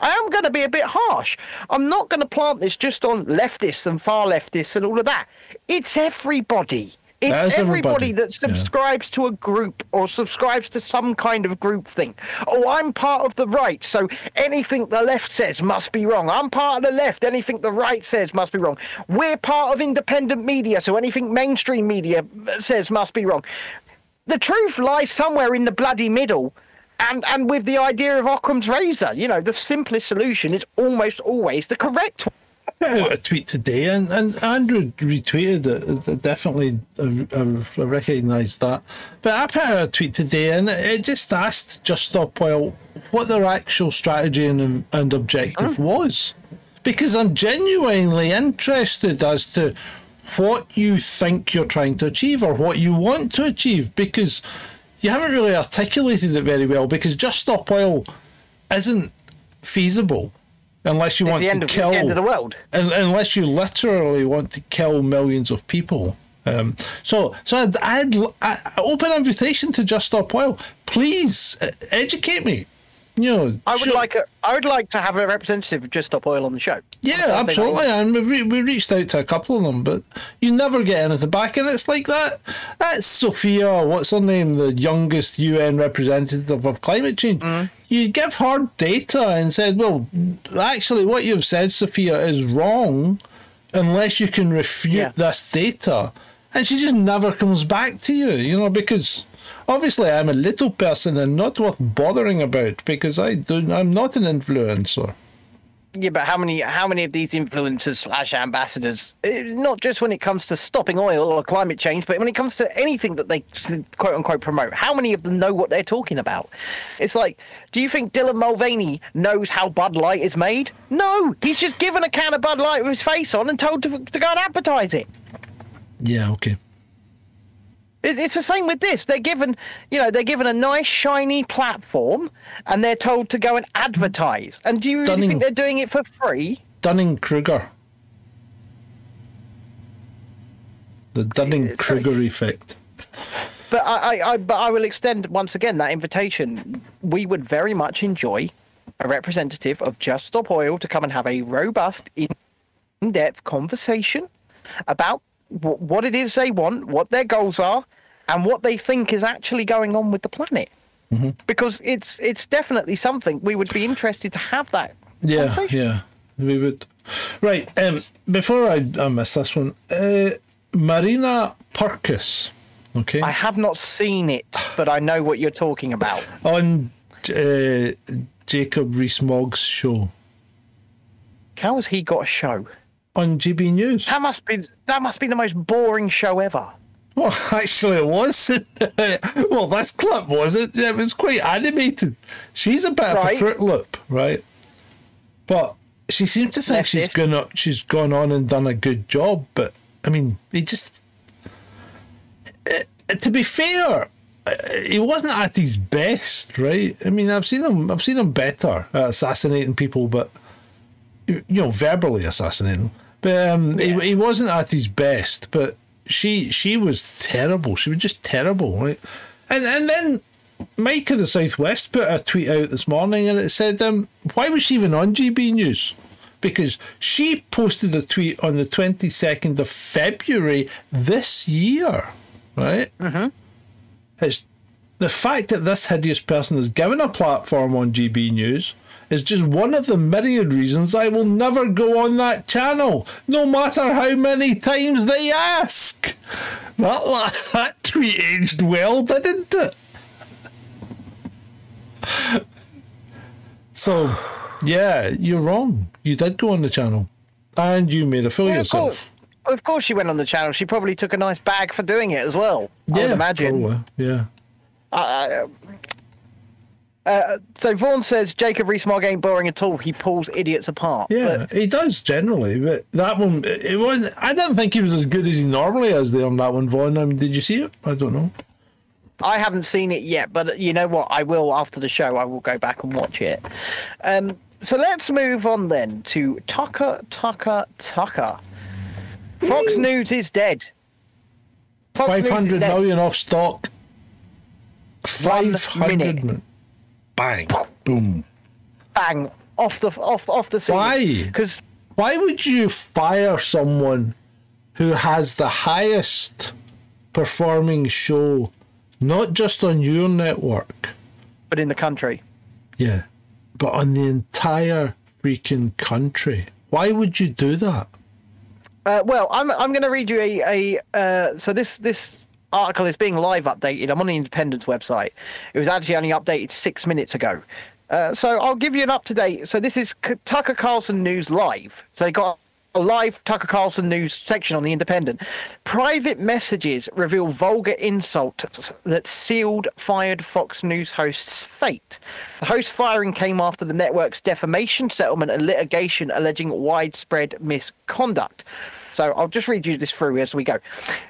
[SPEAKER 1] I am going to be a bit harsh. I'm not going to plant this just on leftists and far leftists and all of that. It's everybody. It's
[SPEAKER 2] is
[SPEAKER 1] everybody
[SPEAKER 2] everybody.
[SPEAKER 1] that
[SPEAKER 2] Yeah.
[SPEAKER 1] subscribes to a group or subscribes to some kind of group thing. Oh, I'm part of the right, so anything the left says must be wrong. I'm part of the left, anything the right says must be wrong. We're part of independent media, so anything mainstream media uh, says must be wrong. The truth lies somewhere in the bloody middle. And, and with the idea of Occam's razor, you know, the simplest solution is almost always the correct one.
[SPEAKER 2] Put out a tweet today, and, and Andrew retweeted it. it definitely, I, I recognised that. But I put out a tweet today, and it just asked Just Stop Oil what their actual strategy and, and objective was, because I'm genuinely interested as to what you think you're trying to achieve or what you want to achieve, because you haven't really articulated it very well. Because Just Stop Oil isn't feasible unless you
[SPEAKER 1] It's
[SPEAKER 2] want to
[SPEAKER 1] of,
[SPEAKER 2] kill
[SPEAKER 1] the end of the world.
[SPEAKER 2] un- unless you literally want to kill millions of people. Um, so, so I'd, I'd l- I- I- open invitation to Just Stop Oil. Please uh, educate me.
[SPEAKER 1] I would like a, I would like to have a representative of Just Stop Oil on the show.
[SPEAKER 2] yeah,
[SPEAKER 1] like
[SPEAKER 2] absolutely. And we re- we reached out to a couple of them, but you never get anything back. And it's like that. That's Sophia. What's her name? The youngest UN representative of climate change.
[SPEAKER 1] Mm.
[SPEAKER 2] You give her data and said, well, actually, what you've said, Sophia, is wrong, unless you can refute
[SPEAKER 1] Yeah.
[SPEAKER 2] this data. And she just never comes back to you. You know, because. Obviously, I'm a little person and not worth bothering about because I do. I'm not an influencer.
[SPEAKER 1] Yeah, but how many how many of these influencers slash ambassadors, eh, not just when it comes to stopping oil or climate change, but when it comes to anything that they quote unquote promote, how many of them know what they're talking about? It's like, do you think Dylan Mulvaney knows how Bud Light is made? No, he's just given a can of Bud Light with his face on and told to, to go and advertise it.
[SPEAKER 2] Yeah, okay.
[SPEAKER 1] It, it's the same with this. They're given, you know, they're given a nice shiny platform, and they're told to go and advertise. And do you really
[SPEAKER 2] Dunning-
[SPEAKER 1] think they're doing it for free?
[SPEAKER 2] Dunning Kruger. The Dunning Kruger effect.
[SPEAKER 1] But I, I, I, but I will extend once again that invitation. We would very much enjoy a representative of Just Stop Oil to come and have a robust, in- in-depth conversation about what it is they want, what their goals are, and what they think is actually going on with the planet. Because it's it's definitely something we would be interested to have that.
[SPEAKER 2] Yeah, yeah, we would. Right. Um, before I, I miss this one, uh, Marina Purkiss. Okay.
[SPEAKER 1] I have not seen it, but I know what you're talking about.
[SPEAKER 2] on uh, Jacob Rees-Mogg's show
[SPEAKER 1] How has he got a show?
[SPEAKER 2] On GB News.
[SPEAKER 1] That must be that must be the most boring show ever.
[SPEAKER 2] Well, actually, it was. well, that's clip wasn't. It was quite animated. She's a bit of a
[SPEAKER 1] Right.
[SPEAKER 2] fruit loop, right? But she seems to think she's
[SPEAKER 1] Leftist.
[SPEAKER 2] gone. She's gone on and done a good job. But I mean, he just. Uh, to be fair, uh, he wasn't at his best, right? I mean, I've seen him. I've seen him better at assassinating people, but you know, verbally assassinating. But um,
[SPEAKER 1] Yeah.
[SPEAKER 2] he, he wasn't at his best. But she she was terrible. She was just terrible, right? And and then Mike of the Southwest put a tweet out this morning, and it said, um, "Why was she even on GB News?" Because she posted a tweet on the twenty second of February this year, right? Mm-hmm. It's the fact that this hideous person is given a platform on GB News is just one of the myriad reasons I will never go on that channel, no matter how many times they ask. That, that tweet aged well, didn't it? So, yeah, you're wrong. You did go on the channel. And you made a fool of
[SPEAKER 1] Yeah, of
[SPEAKER 2] yourself.
[SPEAKER 1] course. Of course, she went on the channel. She probably took a nice bag for doing it as well. I
[SPEAKER 2] yeah,
[SPEAKER 1] would imagine.
[SPEAKER 2] probably, Yeah.
[SPEAKER 1] Uh, uh, so Vaughan says Jacob Rees-Mogg ain't boring at all. He pulls idiots apart.
[SPEAKER 2] Yeah,
[SPEAKER 1] But
[SPEAKER 2] he does generally, but that one, it wasn't. I didn't think he was as good as he normally is there on that one, Vaughan. I mean, did you see it? I don't know.
[SPEAKER 1] I haven't seen it yet. But you know what? I will after the show. I will go back and watch it. Um, so let's move on then to Tucker, Tucker, Tucker. Fox News is dead. Fox News
[SPEAKER 2] Five
[SPEAKER 1] is dead.
[SPEAKER 2] million off stock.
[SPEAKER 1] One
[SPEAKER 2] Five hundred
[SPEAKER 1] minute.
[SPEAKER 2] Million. Bang, boom.
[SPEAKER 1] Bang off the off off the scene.
[SPEAKER 2] Why?
[SPEAKER 1] Because
[SPEAKER 2] Why would you fire someone who has the highest performing show, not just on your network,
[SPEAKER 1] but in the country.
[SPEAKER 2] yeah, but on the entire freaking country? Why would you do that?
[SPEAKER 1] Uh, well, I'm I'm going to read you a a uh, so this this article is being live updated. I'm on the Independent's website. It was actually only updated six minutes ago. Uh, so I'll give you an up to date. So this is Tucker Carlson News Live. So they got a live Tucker Carlson News section on the Independent. Private messages reveal vulgar insults that sealed fired Fox News host's fate. The host firing came after the network's defamation settlement and litigation alleging widespread misconduct. So I'll just read you this through as we go.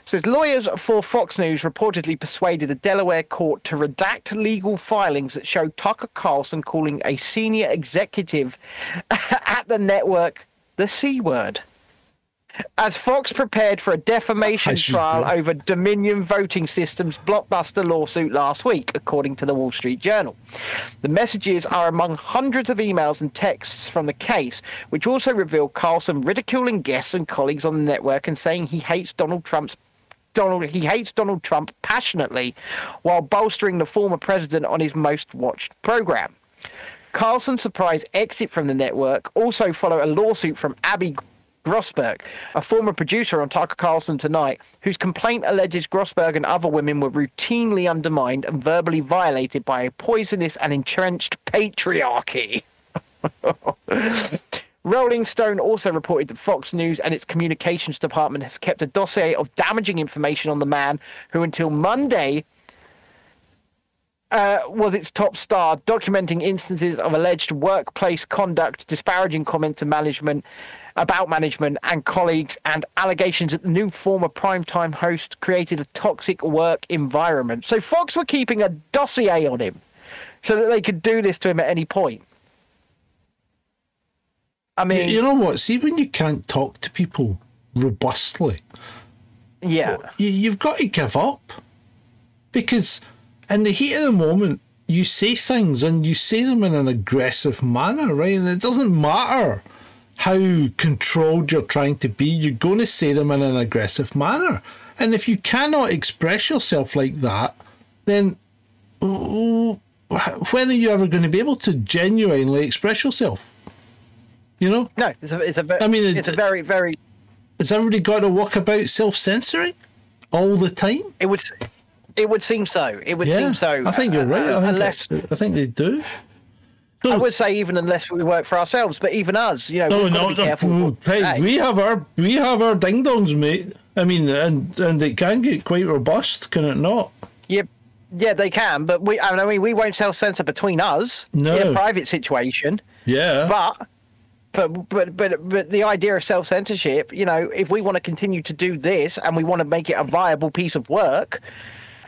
[SPEAKER 1] Says lawyers for Fox News reportedly persuaded a Delaware court to redact legal filings that show Tucker Carlson calling a senior executive at the network the C word. As Fox prepared for a defamation trial over Dominion Voting Systems blockbuster lawsuit last week, according to the Wall Street Journal. The messages are among hundreds of emails and texts from the case, which also reveal Carlson ridiculing guests and colleagues on the network and saying he hates Donald Trump's Donald he hates Donald Trump passionately while bolstering the former president on his most watched program. Carlson's surprise exit from the network also followed a lawsuit from Abby Grossberg, a former producer on Tucker Carlson Tonight, whose complaint alleges Grossberg and other women were routinely undermined and verbally violated by a poisonous and entrenched patriarchy. Rolling Stone also reported that Fox News and its communications department has kept a dossier of damaging information on the man who, until Monday, uh, was its top star, documenting instances of alleged workplace conduct, disparaging comments to management, about management and colleagues and allegations that the new former primetime host created a toxic work environment. So Fox were keeping a dossier on him so that they could do this to him at any point. I mean,
[SPEAKER 2] you know what? See, when you can't talk to people robustly,
[SPEAKER 1] yeah.
[SPEAKER 2] you, you've got to give up. Because in the heat of the moment, you say things and you say them in an aggressive manner, right? And it doesn't matter how controlled you're trying to be, you're going to say them in an aggressive manner. And if you cannot express yourself like that, then when are you ever going to be able to genuinely express yourself? You know?
[SPEAKER 1] No, it's a, it's a,
[SPEAKER 2] I mean,
[SPEAKER 1] it's a very, very,
[SPEAKER 2] Has everybody got to walk about self censoring all the time?
[SPEAKER 1] it would, it would seem so. It would
[SPEAKER 2] Yeah,
[SPEAKER 1] seem so.
[SPEAKER 2] I think you're right. I
[SPEAKER 1] uh,
[SPEAKER 2] think,
[SPEAKER 1] unless,
[SPEAKER 2] I think they do.
[SPEAKER 1] I would say even unless we work for ourselves, but even us, you know,
[SPEAKER 2] No, no, no. Hey, we have our we have our ding dongs, mate. I mean, and and it can get quite robust, can it not?
[SPEAKER 1] Yeah, yeah, they can, but we, I mean, we won't self censor between us
[SPEAKER 2] No.
[SPEAKER 1] in a private situation.
[SPEAKER 2] Yeah.
[SPEAKER 1] But, but, but, but, but the idea of self censorship, you know, if we want to continue to do this and we want to make it a viable piece of work,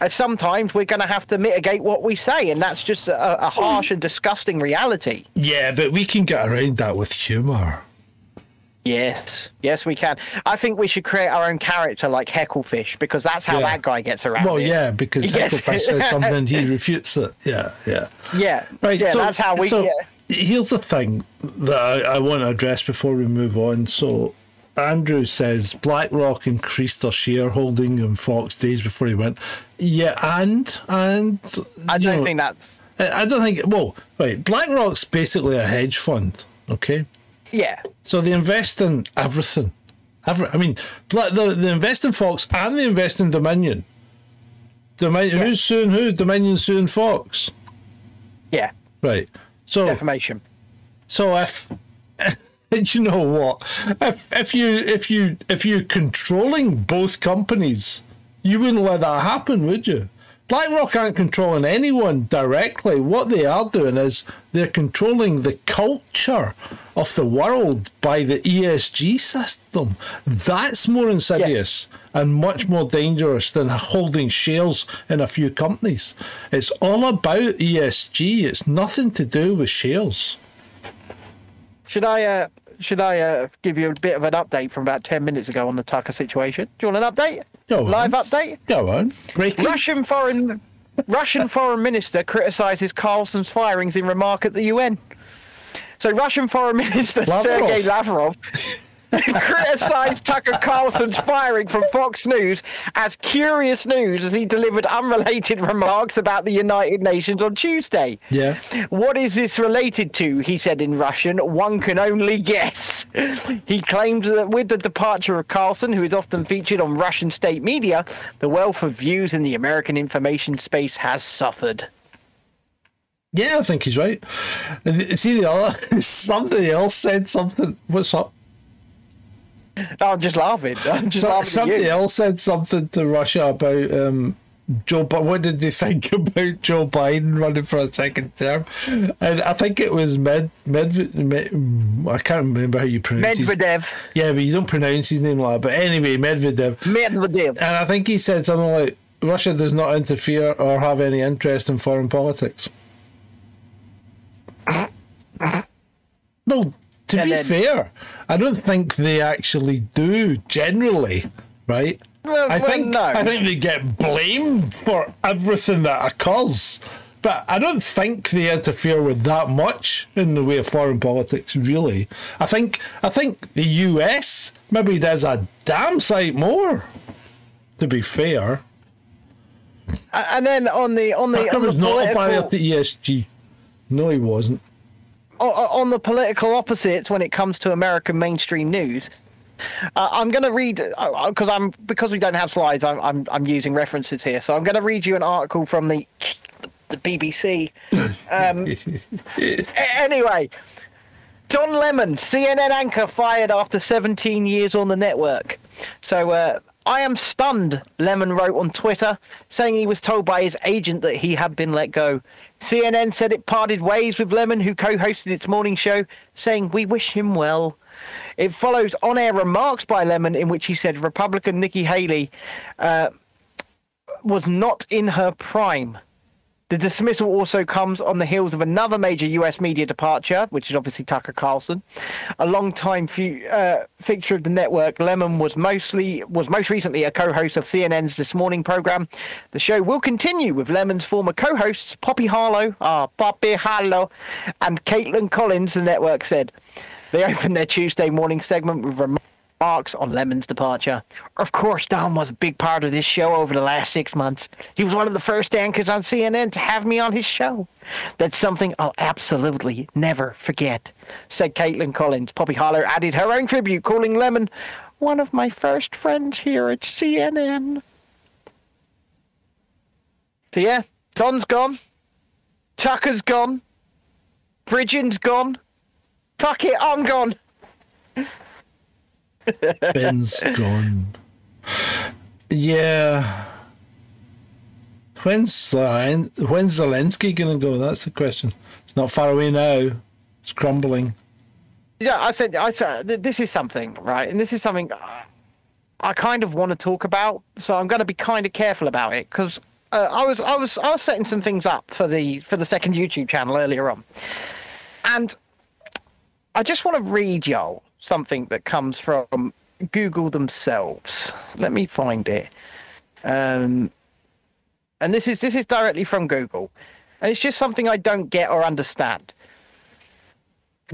[SPEAKER 1] Uh, sometimes we're going to have to mitigate what we say, and that's just a, a harsh and disgusting reality.
[SPEAKER 2] yeah, but we can get around that with humour.
[SPEAKER 1] Yes, yes, we can. I think we should create our own character like Hecklefish because that's how
[SPEAKER 2] Yeah.
[SPEAKER 1] that guy gets around.
[SPEAKER 2] Well,
[SPEAKER 1] it.
[SPEAKER 2] yeah, because
[SPEAKER 1] Yes.
[SPEAKER 2] Hecklefish says something, he refutes it. Yeah, yeah.
[SPEAKER 1] yeah,
[SPEAKER 2] Right.
[SPEAKER 1] Yeah,
[SPEAKER 2] so,
[SPEAKER 1] that's how we.
[SPEAKER 2] So
[SPEAKER 1] yeah.
[SPEAKER 2] here's the thing that I, I want to address before we move on. So Andrew says BlackRock increased their shareholding in Fox days before he went. Yeah, and and
[SPEAKER 1] I don't
[SPEAKER 2] know,
[SPEAKER 1] think that's.
[SPEAKER 2] I don't think. Well, right. BlackRock's basically a hedge fund. Okay,
[SPEAKER 1] Yeah,
[SPEAKER 2] so they invest in everything. Every, I mean, they, they invest in Fox and they invest in Dominion. Dominion.
[SPEAKER 1] Yeah.
[SPEAKER 2] Who's suing who? Dominion suing Fox.
[SPEAKER 1] yeah,
[SPEAKER 2] Right. So
[SPEAKER 1] defamation.
[SPEAKER 2] so if you know what, if if you if you if you're controlling both companies, you wouldn't let that happen, would you? BlackRock aren't controlling anyone directly. What they are doing is they're controlling the culture of the world by the ESG system. That's more insidious and much more dangerous than holding shares in a few companies. It's all about ESG. It's nothing to do with shares.
[SPEAKER 1] Should I uh, should I uh, give you a bit of an update from about ten minutes ago on the Tucker situation? Do you want an update?
[SPEAKER 2] Go on.
[SPEAKER 1] Live update.
[SPEAKER 2] Go on. Breaking.
[SPEAKER 1] Russian foreign Russian foreign minister criticizes Carlson's firings in remark at the UN. So Russian foreign minister
[SPEAKER 2] Lavrov.
[SPEAKER 1] Sergei Lavrov criticized Tucker Carlson's firing from Fox News as curious news as he delivered unrelated remarks about the United Nations on Tuesday.
[SPEAKER 2] Yeah.
[SPEAKER 1] What is this related to? He said in Russian. One can only guess. He claimed that with the departure of Carlson, who is often featured on Russian state media, the wealth of views in the American information space has suffered.
[SPEAKER 2] Yeah, I think he's right. See the other somebody else said something. What's up?
[SPEAKER 1] I'm just laughing. I'm just
[SPEAKER 2] So-
[SPEAKER 1] laughing
[SPEAKER 2] somebody else said something to Russia about um, Joe. But what did they think about Joe Biden running for a second term? And I think it was Med Med. Med I can't remember how you pronounce his
[SPEAKER 1] Medvedev.
[SPEAKER 2] Yeah, but you don't pronounce his name like that. But anyway, Medvedev.
[SPEAKER 1] Medvedev.
[SPEAKER 2] And I think he said something like Russia does not interfere or have any interest in foreign politics. no, to
[SPEAKER 1] And
[SPEAKER 2] be
[SPEAKER 1] then-
[SPEAKER 2] fair, I don't think they actually do generally, right?
[SPEAKER 1] Well,
[SPEAKER 2] I
[SPEAKER 1] well,
[SPEAKER 2] think
[SPEAKER 1] no.
[SPEAKER 2] I think they get blamed for everything that occurs. But I don't think they interfere with that much in the way of foreign politics, really. I think I think the US maybe does a damn sight more. To be fair,
[SPEAKER 1] And then on the on the, on the
[SPEAKER 2] was not a barrier to ESG. No, he wasn't.
[SPEAKER 1] On the political opposites when it comes to American mainstream news. Uh, I'm going to read because I'm because we don't have slides. I'm, I'm I'm using references here, so I'm going to read you an article from the the BBC. Um, anyway, Don Lemon, CNN anchor, fired after 17 years on the network. So uh, I am stunned, Lemon wrote on Twitter, saying he was told by his agent that he had been let go. CNN said it parted ways with Lemon, who co hosted its morning show, saying, We wish him well. It follows on air remarks by Lemon in which he said Republican Nikki Haley uh, was not in her prime. The dismissal also comes on the heels of another major US media departure, which is obviously Tucker Carlson. A long-time uh, fixture of the network, Lemon was mostly was most recently a co-host of CNN's This Morning program. The show will continue with Lemon's former co-hosts Poppy Harlow, ah, Poppy Harlow, and Kaitlan Collins. The network said they opened their Tuesday morning segment with remarks remarks on Lemon's departure. Of course, Don was a big part of this show over the last six months. He was one of the first anchors on CNN to have me on his show. That's something I'll absolutely never forget, said Kaitlan Collins. Poppy Harlow added her own tribute, calling Lemon one of my first friends here at CNN. So yeah, Don's gone. Tucker's gone. Bridgen's gone. Fuck it, I'm gone.
[SPEAKER 2] Ben's gone. Yeah. When's Zelen- when's Zelensky gonna go? That's the question. It's not far away now. It's crumbling.
[SPEAKER 1] Yeah, I said, I said, this is something, right? And this is something uh, I kind of want to talk about. So I'm going to be kind of careful about it because uh, I was, I was, I was setting some things up for the for the second YouTube channel earlier on, and I just want to read y'all something that comes from Google themselves. Let me find it. Um, and this is this is directly from Google, and it's just something I don't get or understand.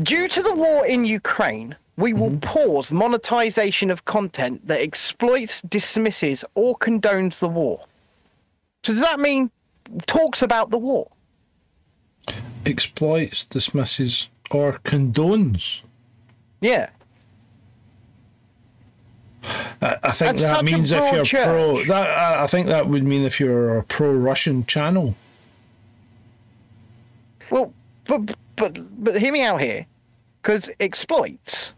[SPEAKER 1] Due to the war in Ukraine, we will pause monetization of content that exploits, dismisses, or condones the war. So does that mean talks about the war?
[SPEAKER 2] Exploits, dismisses, or condones.
[SPEAKER 1] Yeah.
[SPEAKER 2] I, I think
[SPEAKER 1] That's
[SPEAKER 2] that means if you're
[SPEAKER 1] church.
[SPEAKER 2] pro. That I I think that would mean if you're a pro-Russian channel.
[SPEAKER 1] Well, but but but hear me out here, because exploits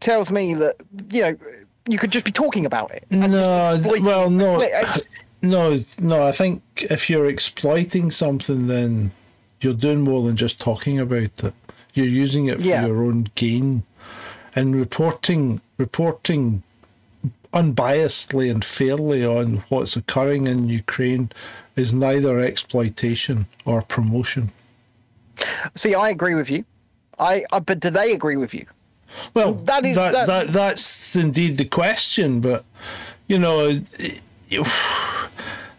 [SPEAKER 1] tells me that you know you could just be talking about it.
[SPEAKER 2] No, well, no, no, no. I think if you're exploiting something, then you're doing more than just talking about it. You're using it for
[SPEAKER 1] Yeah.
[SPEAKER 2] your own gain, and reporting reporting unbiasedly and fairly on what's occurring in Ukraine is neither exploitation or promotion.
[SPEAKER 1] See, I agree with you. I, I but do they agree with you?
[SPEAKER 2] Well,
[SPEAKER 1] That is-
[SPEAKER 2] that,
[SPEAKER 1] that-
[SPEAKER 2] that that's indeed the question, but you know,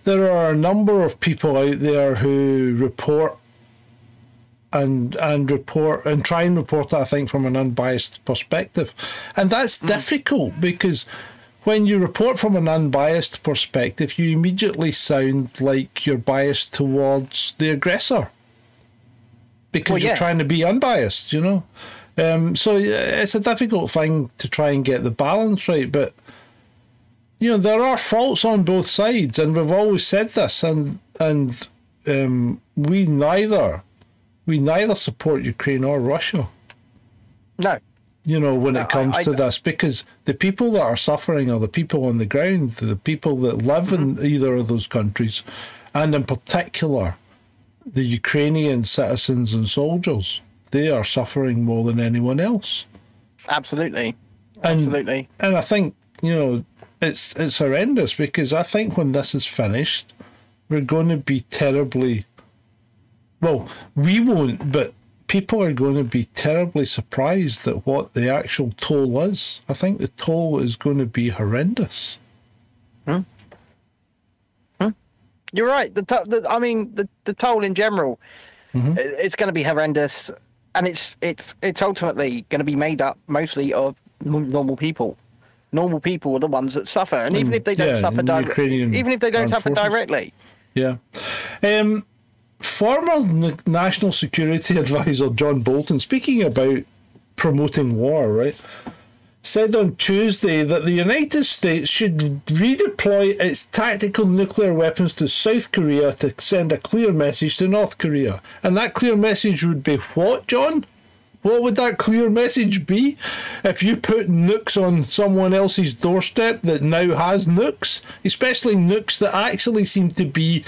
[SPEAKER 2] there are a number of people out there who report and and report and try and report I think from an unbiased perspective, and that's hmm. difficult because when you report from an unbiased perspective, you immediately sound like you're biased towards the aggressor because
[SPEAKER 1] Well,
[SPEAKER 2] you're trying to be unbiased, you know. Um, so it's a difficult thing to try and get the balance right, but you know there are faults on both sides, and we've always said this, and and um, we neither we neither support Ukraine or Russia.
[SPEAKER 1] No.
[SPEAKER 2] You know when
[SPEAKER 1] No,
[SPEAKER 2] it comes
[SPEAKER 1] I- I-
[SPEAKER 2] to this, because the people that are suffering are the people on the ground, the people that live
[SPEAKER 1] Mm-hmm.
[SPEAKER 2] in either of those countries, and in particular the Ukrainian citizens and soldiers. They are suffering more than anyone else.
[SPEAKER 1] Absolutely.
[SPEAKER 2] And,
[SPEAKER 1] Absolutely.
[SPEAKER 2] And I think, you know, it's it's horrendous because I think when this is finished, we're going to be terribly well, we won't, but people are going to be terribly surprised at what the actual toll is. I think the toll is going to be horrendous.
[SPEAKER 1] You're right. The, to- the I mean the the toll in general,
[SPEAKER 2] Mm-hmm.
[SPEAKER 1] it's going to be horrendous, and it's it's it's ultimately going to be made up mostly of normal people. Normal people are the ones that suffer, and even
[SPEAKER 2] Mm,
[SPEAKER 1] if they don't
[SPEAKER 2] yeah,
[SPEAKER 1] suffer directly, even if they don't suffer
[SPEAKER 2] forces.
[SPEAKER 1] directly,
[SPEAKER 2] Yeah. Um, former National Security Advisor John Bolton, speaking about promoting war, right, said on Tuesday that the United States should redeploy its tactical nuclear weapons to South Korea to send a clear message to North Korea. And that clear message would be what, John? What would that clear message be? If you put nukes on someone else's doorstep that now has nukes, especially nukes that actually seem to be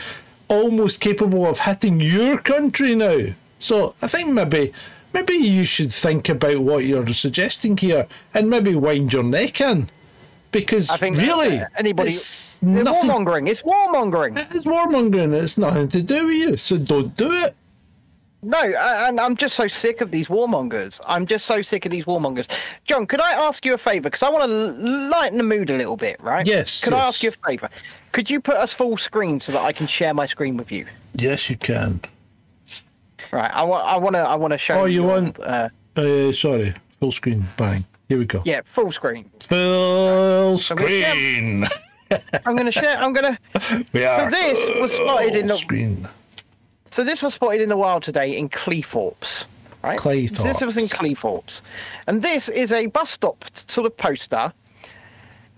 [SPEAKER 2] almost capable of hitting your country now. So I think maybe maybe you should think about what you're suggesting here and maybe wind your neck in. Because
[SPEAKER 1] I think
[SPEAKER 2] really,
[SPEAKER 1] uh, anybody
[SPEAKER 2] it's
[SPEAKER 1] it's
[SPEAKER 2] nothing,
[SPEAKER 1] warmongering. It's warmongering.
[SPEAKER 2] it's warmongering. It's nothing to do with you, so don't do it.
[SPEAKER 1] No, and I'm just so sick of these warmongers. I'm just so sick of these warmongers. John, could I ask you a favour? Because I want to lighten the mood a little bit, right?
[SPEAKER 2] Yes,
[SPEAKER 1] Could I ask you a favour? Could you put us full screen so that I can share my screen with you?
[SPEAKER 2] Yes, you can.
[SPEAKER 1] Right. I want. I want to. I want to show.
[SPEAKER 2] Oh, you want-
[SPEAKER 1] Uh,
[SPEAKER 2] Uh, sorry, full screen. Bang. Here we go.
[SPEAKER 1] yeah, full screen.
[SPEAKER 2] Full screen.
[SPEAKER 1] I'm going to share. I'm going to.
[SPEAKER 2] We are So
[SPEAKER 1] this was spotted in the-
[SPEAKER 2] screen.
[SPEAKER 1] So this was spotted in the wild today in Cleethorpes, right? So this was in Cleethorpes, and this is a bus stop sort of poster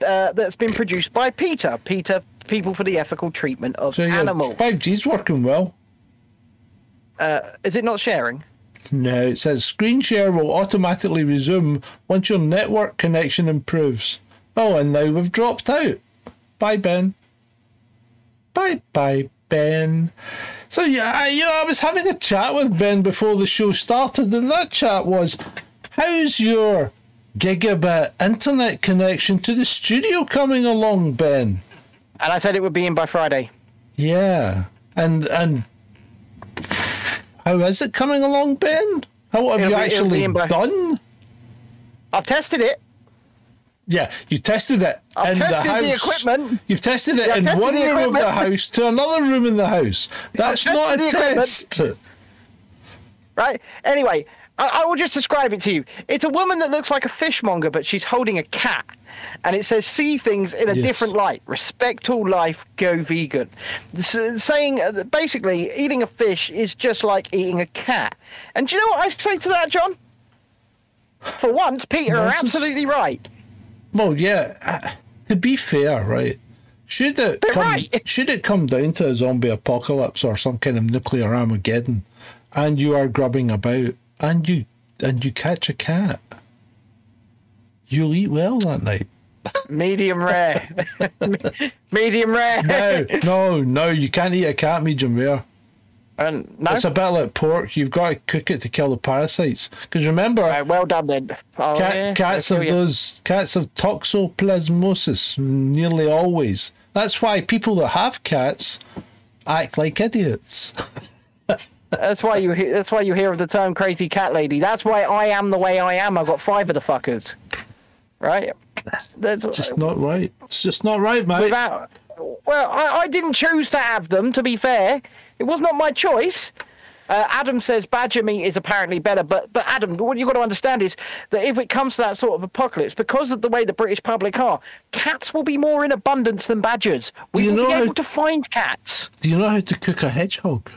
[SPEAKER 1] uh, that's been produced by PETA. PETA, People for the Ethical Treatment of
[SPEAKER 2] So yeah,
[SPEAKER 1] Animals.
[SPEAKER 2] 5G is working well.
[SPEAKER 1] Uh, is it not sharing?
[SPEAKER 2] No, it says screen share will automatically resume once your network connection improves. Oh, and now we've dropped out. Bye, Ben. Bye, bye, Ben. So yeah, I, you know, I was having a chat with Ben before the show started, and that chat was, "How's your gigabit internet connection to the studio coming along, Ben?"
[SPEAKER 1] And I said it would be in by Friday.
[SPEAKER 2] Yeah, and and oh, how is it coming along, Ben? Oh, how have
[SPEAKER 1] It'll
[SPEAKER 2] you
[SPEAKER 1] be-
[SPEAKER 2] actually
[SPEAKER 1] by-
[SPEAKER 2] done?
[SPEAKER 1] I've tested it.
[SPEAKER 2] Yeah, you tested it
[SPEAKER 1] I've
[SPEAKER 2] in the
[SPEAKER 1] tested
[SPEAKER 2] house.
[SPEAKER 1] the equipment.
[SPEAKER 2] You've tested it
[SPEAKER 1] Yeah,
[SPEAKER 2] in
[SPEAKER 1] tested
[SPEAKER 2] one room of the house to another room in the house. That's not a test.
[SPEAKER 1] Right? Anyway, I, I will just describe it to you. It's a woman that looks like a fishmonger, but she's holding a cat. And it says, see things in a
[SPEAKER 2] Yes.
[SPEAKER 1] different light. Respect all life, go vegan. Saying, uh, basically, eating a fish is just like eating a cat. And do you know what I say to that, John? For once, PETA are absolutely right.
[SPEAKER 2] Well, yeah. uh, To be fair, right? Should it
[SPEAKER 1] They're
[SPEAKER 2] come?
[SPEAKER 1] right.
[SPEAKER 2] Should it come down to a zombie apocalypse or some kind of nuclear Armageddon, and you are grubbing about, and you and you catch a cat, you'll eat well that night.
[SPEAKER 1] Medium rare. Medium rare.
[SPEAKER 2] No, no, no, you can't eat a cat medium rare.
[SPEAKER 1] And no.
[SPEAKER 2] It's a bit like pork. You've got to cook it to kill the parasites. Because remember,
[SPEAKER 1] Right, well done then. Oh,
[SPEAKER 2] cat,
[SPEAKER 1] yeah,
[SPEAKER 2] cats have those cats have toxoplasmosis nearly always. That's why people that have cats act like idiots.
[SPEAKER 1] That's why you. That's why you hear of the term "crazy cat lady." That's why I am the way I am. I've got five of the fuckers. Right. That's
[SPEAKER 2] just not right. It's just not right, mate.
[SPEAKER 1] without. Well, I, I didn't choose to have them. To be fair, it was not my choice. Uh, Adam says badger meat is apparently better, but but Adam, what you've got to understand is that if it comes to that sort of apocalypse, because of the way the British public are, cats will be more in abundance than badgers. We
[SPEAKER 2] you
[SPEAKER 1] will be
[SPEAKER 2] how-
[SPEAKER 1] able to find cats.
[SPEAKER 2] Do you know how to cook a hedgehog?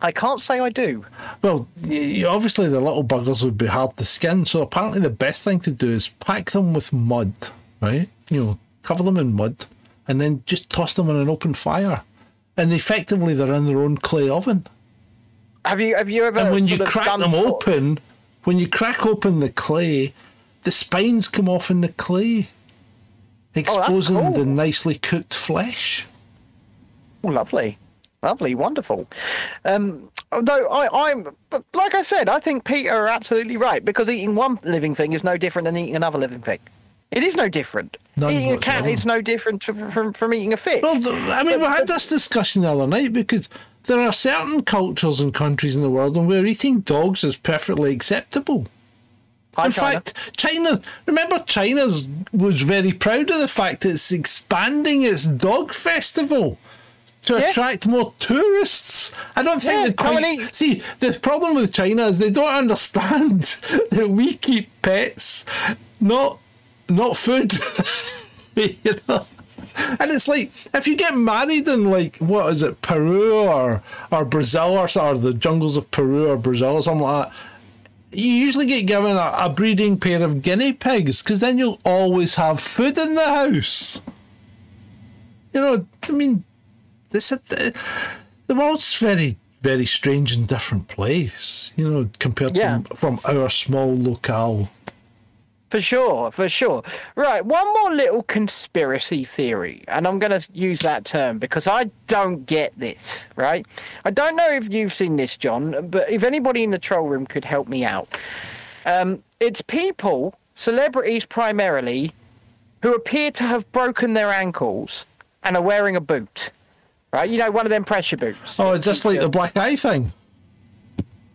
[SPEAKER 1] I can't say I do.
[SPEAKER 2] Well, obviously the little buggers would be hard to skin, so apparently the best thing to do is pack them with mud, right? You know, cover them in mud, and then just toss them in an open fire, and effectively they're in their own clay oven.
[SPEAKER 1] Have you have you ever?
[SPEAKER 2] And when you crack them open, when you crack open the clay, the spines come off in the clay, oh, exposing
[SPEAKER 1] cool.
[SPEAKER 2] the nicely cooked flesh.
[SPEAKER 1] Oh, lovely, lovely, wonderful. Um, although I, I'm, like I said, I think PETA are absolutely right because eating one living thing is no different than eating another living thing. It is no different.
[SPEAKER 2] None
[SPEAKER 1] eating a cat is no different from, from, from eating a fish.
[SPEAKER 2] Well, th- I mean, we had this discussion the other night because there are certain cultures and countries in the world where eating dogs is perfectly acceptable. In
[SPEAKER 1] China.
[SPEAKER 2] fact, China, remember, China was very proud of the fact it's expanding its dog festival to
[SPEAKER 1] Yeah.
[SPEAKER 2] attract more tourists. I don't think
[SPEAKER 1] Yeah,
[SPEAKER 2] they quite see the problem with China is they don't understand that we keep pets, not not food. you know. And it's like if you get married in like what is it, Peru or or Brazil or, the jungles of Peru or Brazil or something like that, you usually get given a, a breeding pair of guinea pigs because then you'll always have food in the house. You know, I mean, this the, the world's very very strange and different place, you know, compared
[SPEAKER 1] Yeah.
[SPEAKER 2] to from our small locale.
[SPEAKER 1] For sure, for sure. Right, one more little conspiracy theory, and I'm going to use that term because I don't get this, right? I don't know if you've seen this, John, but if anybody in the troll room could help me out. Um, it's people, celebrities primarily, who appear to have broken their ankles and are wearing a boot, right? You know, one of them pressure boots.
[SPEAKER 2] Oh, it's just like the black eye thing.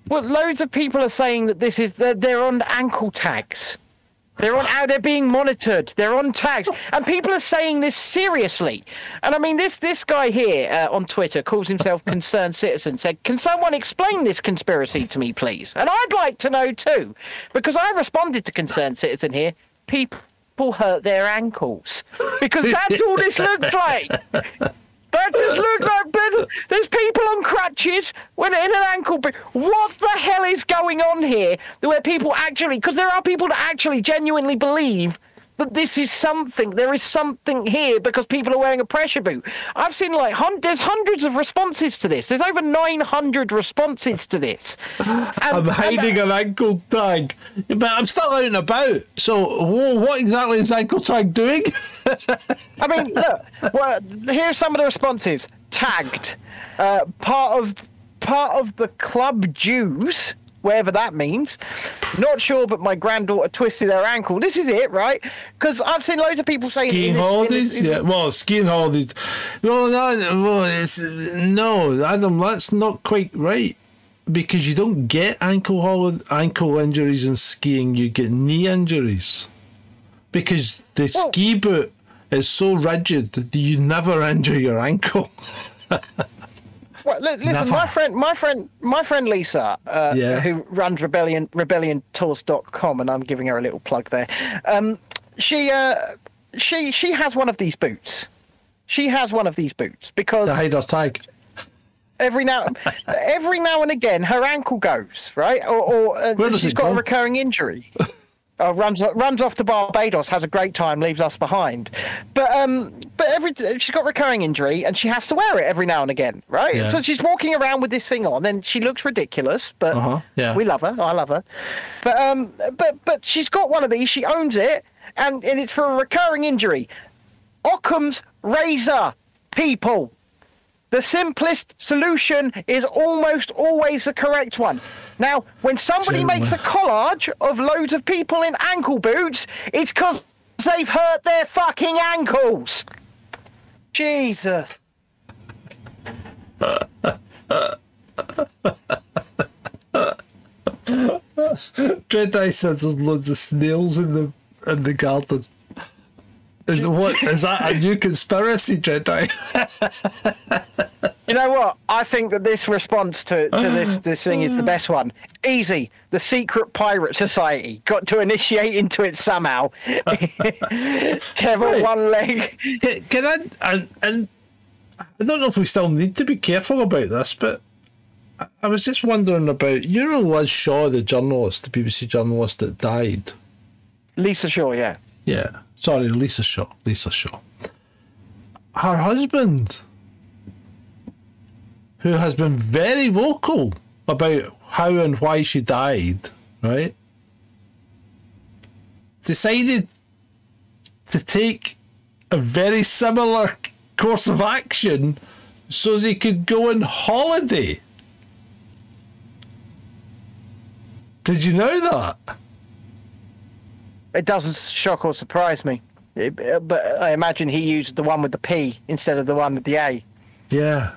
[SPEAKER 1] Well, loads of people are saying that this is they're, they're on ankle tags. They're on out. They're being monitored. They're on tags, and people are saying this seriously. And I mean, this this guy here uh, on Twitter calls himself concerned citizen. Said, "Can someone explain this conspiracy to me, please?" And I'd like to know too, because I responded to concerned citizen here. People hurt their ankles because that's all this looks like. That just looks like there's, there's people on crutches when in an ankle. What the hell is going on here? Where people actually, because there are people that actually genuinely believe that this is something. There is something here because people are wearing a pressure boot. I've seen like hun- there's hundreds of responses to this. There's over 900 responses to this. And-
[SPEAKER 2] I'm
[SPEAKER 1] and-
[SPEAKER 2] hiding an ankle tag, but I'm still out and about. So, whoa, what exactly is ankle tag doing?
[SPEAKER 1] I mean, look. Well, here's some of the responses. Tagged, uh, part of part of the club Jews, whatever that means. Not sure, but my granddaughter twisted her ankle. This is it, right? Because I've seen loads of people saying in
[SPEAKER 2] skiing
[SPEAKER 1] this- in
[SPEAKER 2] holidays? yeah, well, skiing holidays. No, no, well, it's, no, Adam, that's not quite right. Because you don't get ankle hol- ankle injuries in skiing, you get knee injuries. Because the
[SPEAKER 1] Well-
[SPEAKER 2] ski boot is so rigid that you never injure your ankle.
[SPEAKER 1] Well, listen, my friend, my friend, my friend Lisa, uh,
[SPEAKER 2] Yeah.
[SPEAKER 1] who runs Rebellion RebellionTours.com, and I'm giving her a little plug there. Um, she, uh, she, she has one of these boots. She has one of these boots because
[SPEAKER 2] hide our tag.
[SPEAKER 1] every now every now and again her ankle goes right or, or uh, she's got
[SPEAKER 2] go?
[SPEAKER 1] a recurring injury uh, runs runs off to Barbados has a great time leaves us behind but um but every she's got recurring injury and she has to wear it every now and again right
[SPEAKER 2] Yeah.
[SPEAKER 1] so she's walking around with this thing on and she looks ridiculous but
[SPEAKER 2] Uh-huh, yeah.
[SPEAKER 1] we love her I love her but um but but she's got one of these she owns it and, and it's for a recurring injury Occam's razor people the simplest solution is almost always the correct one. Now, when somebody
[SPEAKER 2] Gentlemen.
[SPEAKER 1] makes a uh, collage of loads of people in ankle boots, it's because they've hurt their fucking ankles. Jesus.
[SPEAKER 2] Jedi says there's loads of snails in the in the garden. Is what is that a new conspiracy, Jedi?
[SPEAKER 1] You know what? I think that this response to, to this, this thing is the best one. Easy. The secret pirate society got to initiate into it somehow. Devil
[SPEAKER 2] Right.
[SPEAKER 1] one leg.
[SPEAKER 2] Can, can I and, and I don't know if we still need to be careful about this, but I- I was just wondering about you know Liz Shaw, the journalist, the BBC journalist that died.
[SPEAKER 1] Lisa Shaw, yeah.
[SPEAKER 2] Yeah, sorry, Lisa Shaw. Lisa Shaw. Her husband, who has been very vocal about how and why she died, right? Decided to take a very similar course of action so they could go on holiday. Did you know that?
[SPEAKER 1] It doesn't shock or surprise me. It- but I imagine he used the one with the P instead of the one with the A.
[SPEAKER 2] Yeah.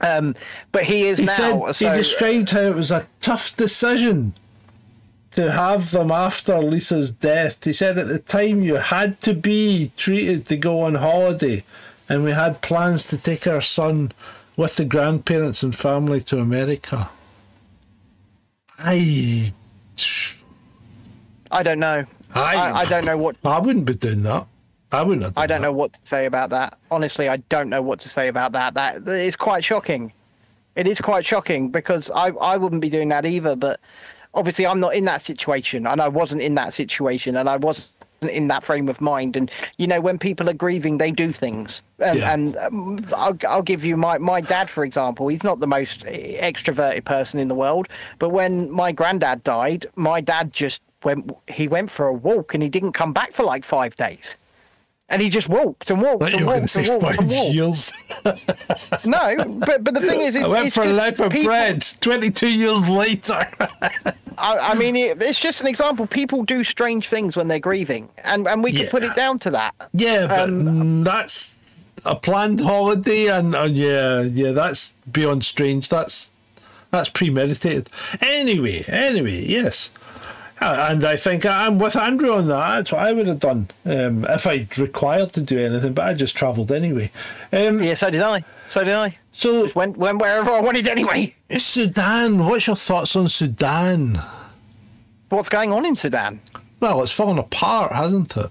[SPEAKER 1] Um, but he is
[SPEAKER 2] He
[SPEAKER 1] now.
[SPEAKER 2] said
[SPEAKER 1] so,
[SPEAKER 2] he described how it was a tough decision to have them after Lisa's death. He said at the time you had to be treated to go on holiday, and we had plans to take our son with the grandparents and family to America. I,
[SPEAKER 1] I don't know.
[SPEAKER 2] I,
[SPEAKER 1] I, I don't know what.
[SPEAKER 2] I wouldn't be doing that. I wouldn't. Have
[SPEAKER 1] I don't
[SPEAKER 2] that.
[SPEAKER 1] know what to say about that. Honestly, I don't know what to say about that. That is quite shocking. It is quite shocking because I I wouldn't be doing that either. But obviously, I'm not in that situation, and I wasn't in that situation, and I was in that frame of mind. And you know, when people are grieving, they do things. Um,
[SPEAKER 2] Yeah.
[SPEAKER 1] And um, I'll, I'll give you my my dad, for example. He's not the most extroverted person in the world, but when my granddad died, my dad just went. He went for a walk, and he didn't come back for like five days. And he just walked and walked and
[SPEAKER 2] you were going to
[SPEAKER 1] walked and walked and walked.
[SPEAKER 2] years.
[SPEAKER 1] No, but but the thing is, it's,
[SPEAKER 2] I went for a loaf of
[SPEAKER 1] people-
[SPEAKER 2] bread. Twenty-two years later.
[SPEAKER 1] I, I mean, it, it's just an example. People do strange things when they're grieving, and and we can put it down to that.
[SPEAKER 2] Yeah, but
[SPEAKER 1] Um,
[SPEAKER 2] that's a planned holiday, and uh, yeah, yeah, that's beyond strange. That's that's premeditated. Anyway, anyway, yes, and I think I'm with Andrew on that. That's what I would have done um, if I'd required to do anything, but I just travelled anyway. Um,
[SPEAKER 1] Yeah, so did I. So did I.
[SPEAKER 2] So
[SPEAKER 1] Just went went wherever I wanted anyway.
[SPEAKER 2] Sudan, what's your thoughts on Sudan?
[SPEAKER 1] What's going on in Sudan?
[SPEAKER 2] Well, it's fallen apart, hasn't it?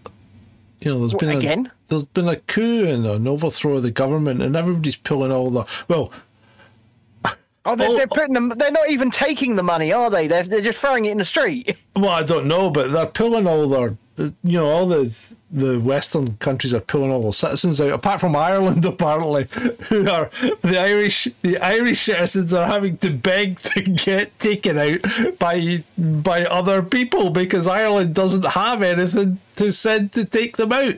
[SPEAKER 2] You know, there's been a, there's been a coup and an overthrow of the government, and everybody's pulling all the well.
[SPEAKER 1] Oh, they're,
[SPEAKER 2] Oh.
[SPEAKER 1] they're putting them. They're not even taking the money, are they? They're they're just throwing it in the street.
[SPEAKER 2] Well, I don't know, but they're pulling all their, you know, all the the Western countries are pulling all their citizens out, apart from Ireland, apparently, who are the Irish. The Irish citizens are having to beg to get taken out by by other people because Ireland doesn't have anything to send to take them out.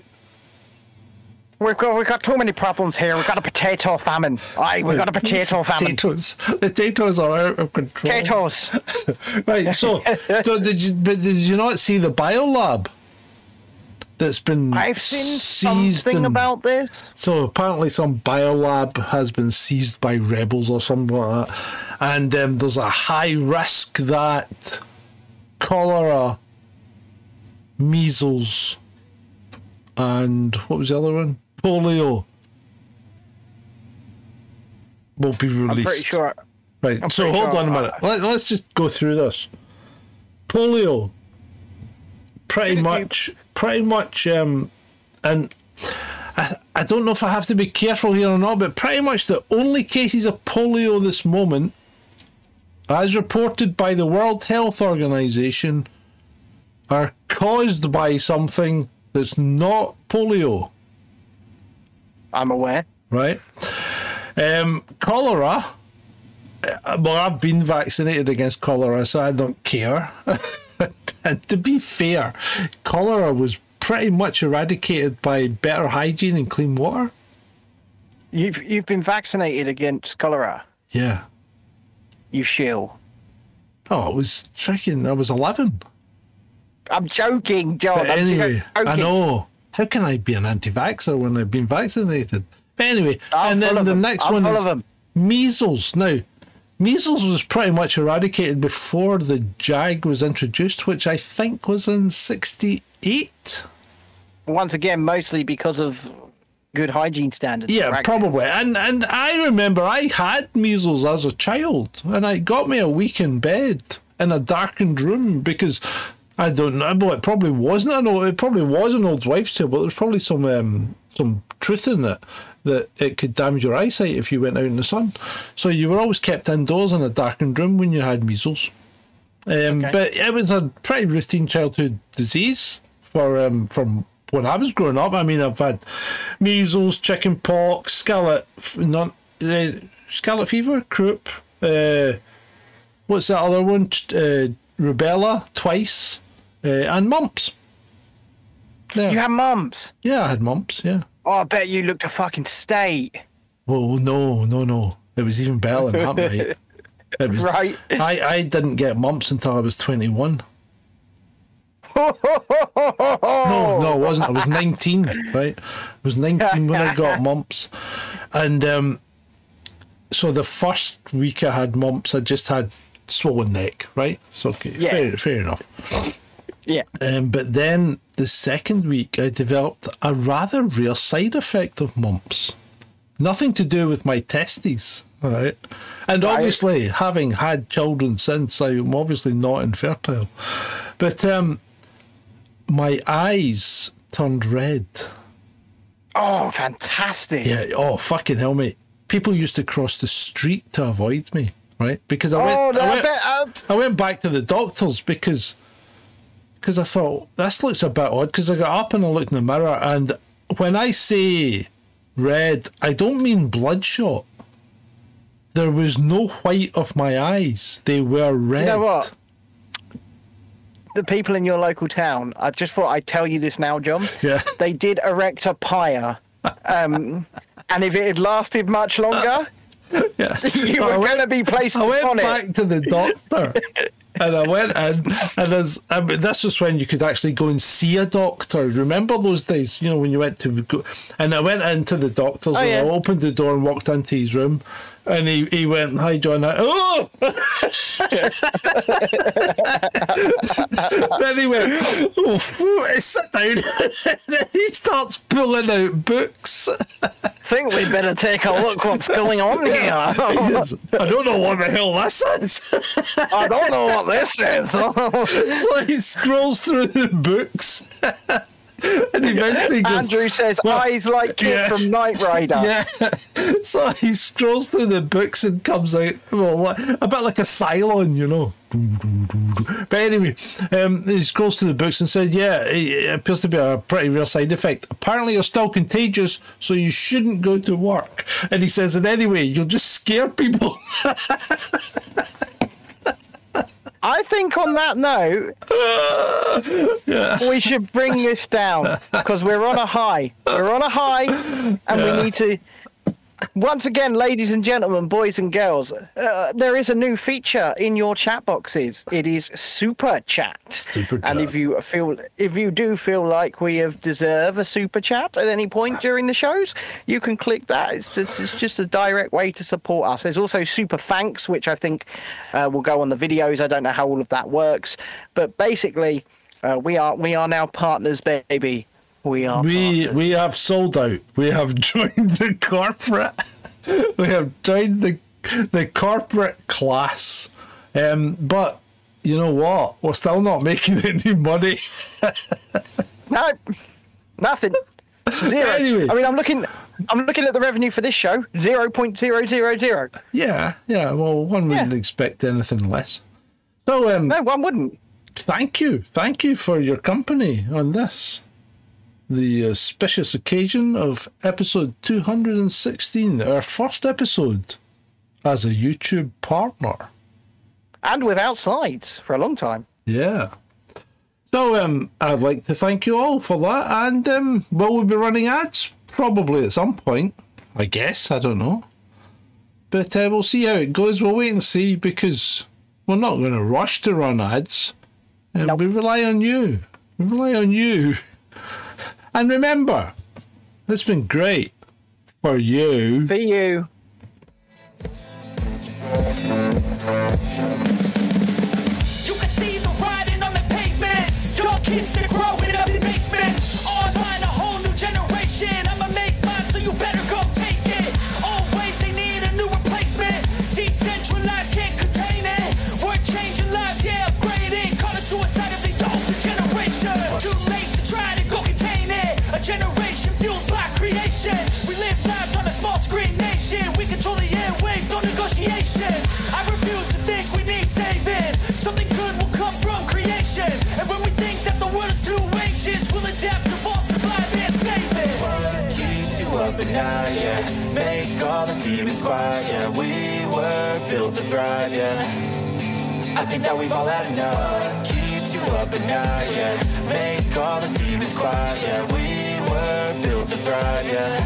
[SPEAKER 1] We've got we've got too many problems here. We've got a potato famine. Aye, we've got a potato famine.
[SPEAKER 2] Potatoes. The potatoes are out of control.
[SPEAKER 1] Potatoes.
[SPEAKER 2] Right. So, so did you? But did you not see the biolab? That's been
[SPEAKER 1] I've seen
[SPEAKER 2] seized
[SPEAKER 1] something
[SPEAKER 2] and-
[SPEAKER 1] about this.
[SPEAKER 2] So apparently, some biolab has been seized by rebels or something like that, and um, there's a high risk that cholera, measles, and what was the other one? Polio won't be released.
[SPEAKER 1] I'm pretty sure.
[SPEAKER 2] Right.
[SPEAKER 1] I'm
[SPEAKER 2] so hold
[SPEAKER 1] sure
[SPEAKER 2] on a minute. Let, let's just go through this. Polio. Pretty much. Pretty much. Um, and I, I don't know if I have to be careful here or not, but pretty much the only cases of polio this moment, as reported by the World Health Organization, are caused by something that's not polio
[SPEAKER 1] I'm aware.
[SPEAKER 2] right? Um, cholera. uh, Well, I've been vaccinated against cholera, so I don't care. and to be fair, cholera was pretty much eradicated by better hygiene and clean water.
[SPEAKER 1] You've you've been vaccinated against cholera.
[SPEAKER 2] Yeah.
[SPEAKER 1] You shill.
[SPEAKER 2] Oh, it was freaking. I was 11.
[SPEAKER 1] I'm joking, John.
[SPEAKER 2] But
[SPEAKER 1] I'm
[SPEAKER 2] anyway,
[SPEAKER 1] joking.
[SPEAKER 2] I know. How can I be an anti vaxxer when I've been vaccinated? But anyway,
[SPEAKER 1] I'm
[SPEAKER 2] and then the
[SPEAKER 1] them.
[SPEAKER 2] next
[SPEAKER 1] I'm
[SPEAKER 2] one is
[SPEAKER 1] them.
[SPEAKER 2] measles. Now, measles was pretty much eradicated before the JAG was introduced, which I think was in 68.
[SPEAKER 1] Once again, mostly because of good hygiene standards.
[SPEAKER 2] Yeah,
[SPEAKER 1] correct?
[SPEAKER 2] probably. And and I remember I had measles as a child, and it got me a week in bed in a darkened room because I don't know. Well, it probably wasn't an old. It probably was an old wives' tale, but there's probably some um, some truth in it that it could damage your eyesight if you went out in the sun. So you were always kept indoors in a darkened room when you had measles. Um,
[SPEAKER 1] Okay.
[SPEAKER 2] But it was a pretty routine childhood disease for um, from when I was growing up. I mean, I've had measles, chicken pox, scarlet, not uh, scarlet fever, croup. Uh, what's that other one? Uh, rubella twice, uh, and mumps. Yeah,
[SPEAKER 1] You had mumps.
[SPEAKER 2] yeah, I had mumps. Yeah.
[SPEAKER 1] Oh, I bet you looked a fucking state.
[SPEAKER 2] Well, no, no, no. It was even better than that, mate. It was,
[SPEAKER 1] Right.
[SPEAKER 2] I, I didn't get mumps until I was 21. No, no, it wasn't. I was 19, right? I was 19 when I got mumps. And um, so the first week I had mumps, I just had swollen neck, right? So, okay,
[SPEAKER 1] Yeah.
[SPEAKER 2] fair, fair enough.
[SPEAKER 1] Yeah.
[SPEAKER 2] Um, but then the second week, I developed a rather rare side effect of mumps. Nothing to do with my testes, all right? And
[SPEAKER 1] Right.
[SPEAKER 2] obviously, having had children since, I'm obviously not infertile. But um, my eyes turned red.
[SPEAKER 1] Oh, fantastic.
[SPEAKER 2] Yeah. Oh, fucking hell, mate. People used to cross the street to avoid me, right? Because I
[SPEAKER 1] Oh,
[SPEAKER 2] went,
[SPEAKER 1] no,
[SPEAKER 2] I
[SPEAKER 1] I
[SPEAKER 2] went,
[SPEAKER 1] bet. Uh,
[SPEAKER 2] I went back to the doctors because because I thought this looks a bit odd. Because I got up and I looked in the mirror, and when I say red, I don't mean bloodshot. There was no white of my eyes; they were red.
[SPEAKER 1] You know what? The people in your local town, I just thought I'd tell you this now, John.
[SPEAKER 2] Yeah.
[SPEAKER 1] They did erect a pyre. Um, and if it had lasted much longer,
[SPEAKER 2] Yeah.
[SPEAKER 1] you were going to be placed
[SPEAKER 2] I went
[SPEAKER 1] upon
[SPEAKER 2] back
[SPEAKER 1] it.
[SPEAKER 2] to the doctor. And I went in, and as I mean, this was when you could actually go and see a doctor. Remember those days, you know, when you went to go. And I went into the doctor's,
[SPEAKER 1] Oh,
[SPEAKER 2] and
[SPEAKER 1] yeah.
[SPEAKER 2] I opened the door and walked into his room, and he, he went, "Hi, John." I, oh, then he went, "Oh, phew," sit down." then he starts pulling out books.
[SPEAKER 1] I think we better take a look what's going on here.
[SPEAKER 2] He goes, I don't know what the hell this is.
[SPEAKER 1] I don't know what this is.
[SPEAKER 2] so he scrolls through the books and eventually goes
[SPEAKER 1] Andrew says,
[SPEAKER 2] Well,
[SPEAKER 1] eyes like KITT
[SPEAKER 2] yeah.
[SPEAKER 1] from Knight Rider.
[SPEAKER 2] yeah. So he scrolls through the books and comes out well like- a bit like a Cylon you know? But anyway um, he scrolls through the books and said yeah it it appears to be a pretty real side effect. Apparently you're still contagious so you shouldn't go to work. And he says and anyway you'll just scare people
[SPEAKER 1] I think on that note, we should bring this down because we're on a high. We're on a high, and we need to. Once again, ladies and gentlemen, boys and girls, uh, there is a new feature in your chat boxes. It is super chat.
[SPEAKER 2] Super
[SPEAKER 1] And if you feel, if you do feel like we have deserve a super chat at any point during the shows, you can click that. It's just, it's just a direct way to support us. There's also super thanks, which I think uh, will go on the videos. I don't know how all of that works, but basically, uh, we are we are now partners, baby. We are.
[SPEAKER 2] We
[SPEAKER 1] partners.
[SPEAKER 2] we have sold out. We have joined the corporate. We have joined the the corporate class. Um, but you know what? We're still not making any money.
[SPEAKER 1] No, nothing. Zero.
[SPEAKER 2] Anyway.
[SPEAKER 1] I mean, I'm looking. I'm looking at the revenue for this show. Zero point zero zero zero.
[SPEAKER 2] yeah, yeah. Well, one wouldn't
[SPEAKER 1] Yeah.
[SPEAKER 2] expect anything less. So, um,
[SPEAKER 1] No, one wouldn't.
[SPEAKER 2] thank you, thank you for your company on this, the auspicious occasion of episode two hundred and sixteen, our first episode as a YouTube partner.
[SPEAKER 1] And without sides for a long time.
[SPEAKER 2] Yeah. So um, I'd like to thank you all for that, and um, will we be running ads? Probably at some point, I guess. I don't know, but uh, we'll see how it goes. We'll wait and see because we're not going to rush to run ads. And
[SPEAKER 1] Nope.
[SPEAKER 2] we rely on you. We rely on you. And remember, it's been great for you.
[SPEAKER 1] For you.
[SPEAKER 3] Night, yeah. Make all the demons quiet, yeah. We were built to thrive, yeah. I think that we've all had enough. Keeps you up at night, yeah? Make all the demons quiet, yeah. We were built to thrive, yeah.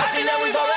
[SPEAKER 3] I think that we've all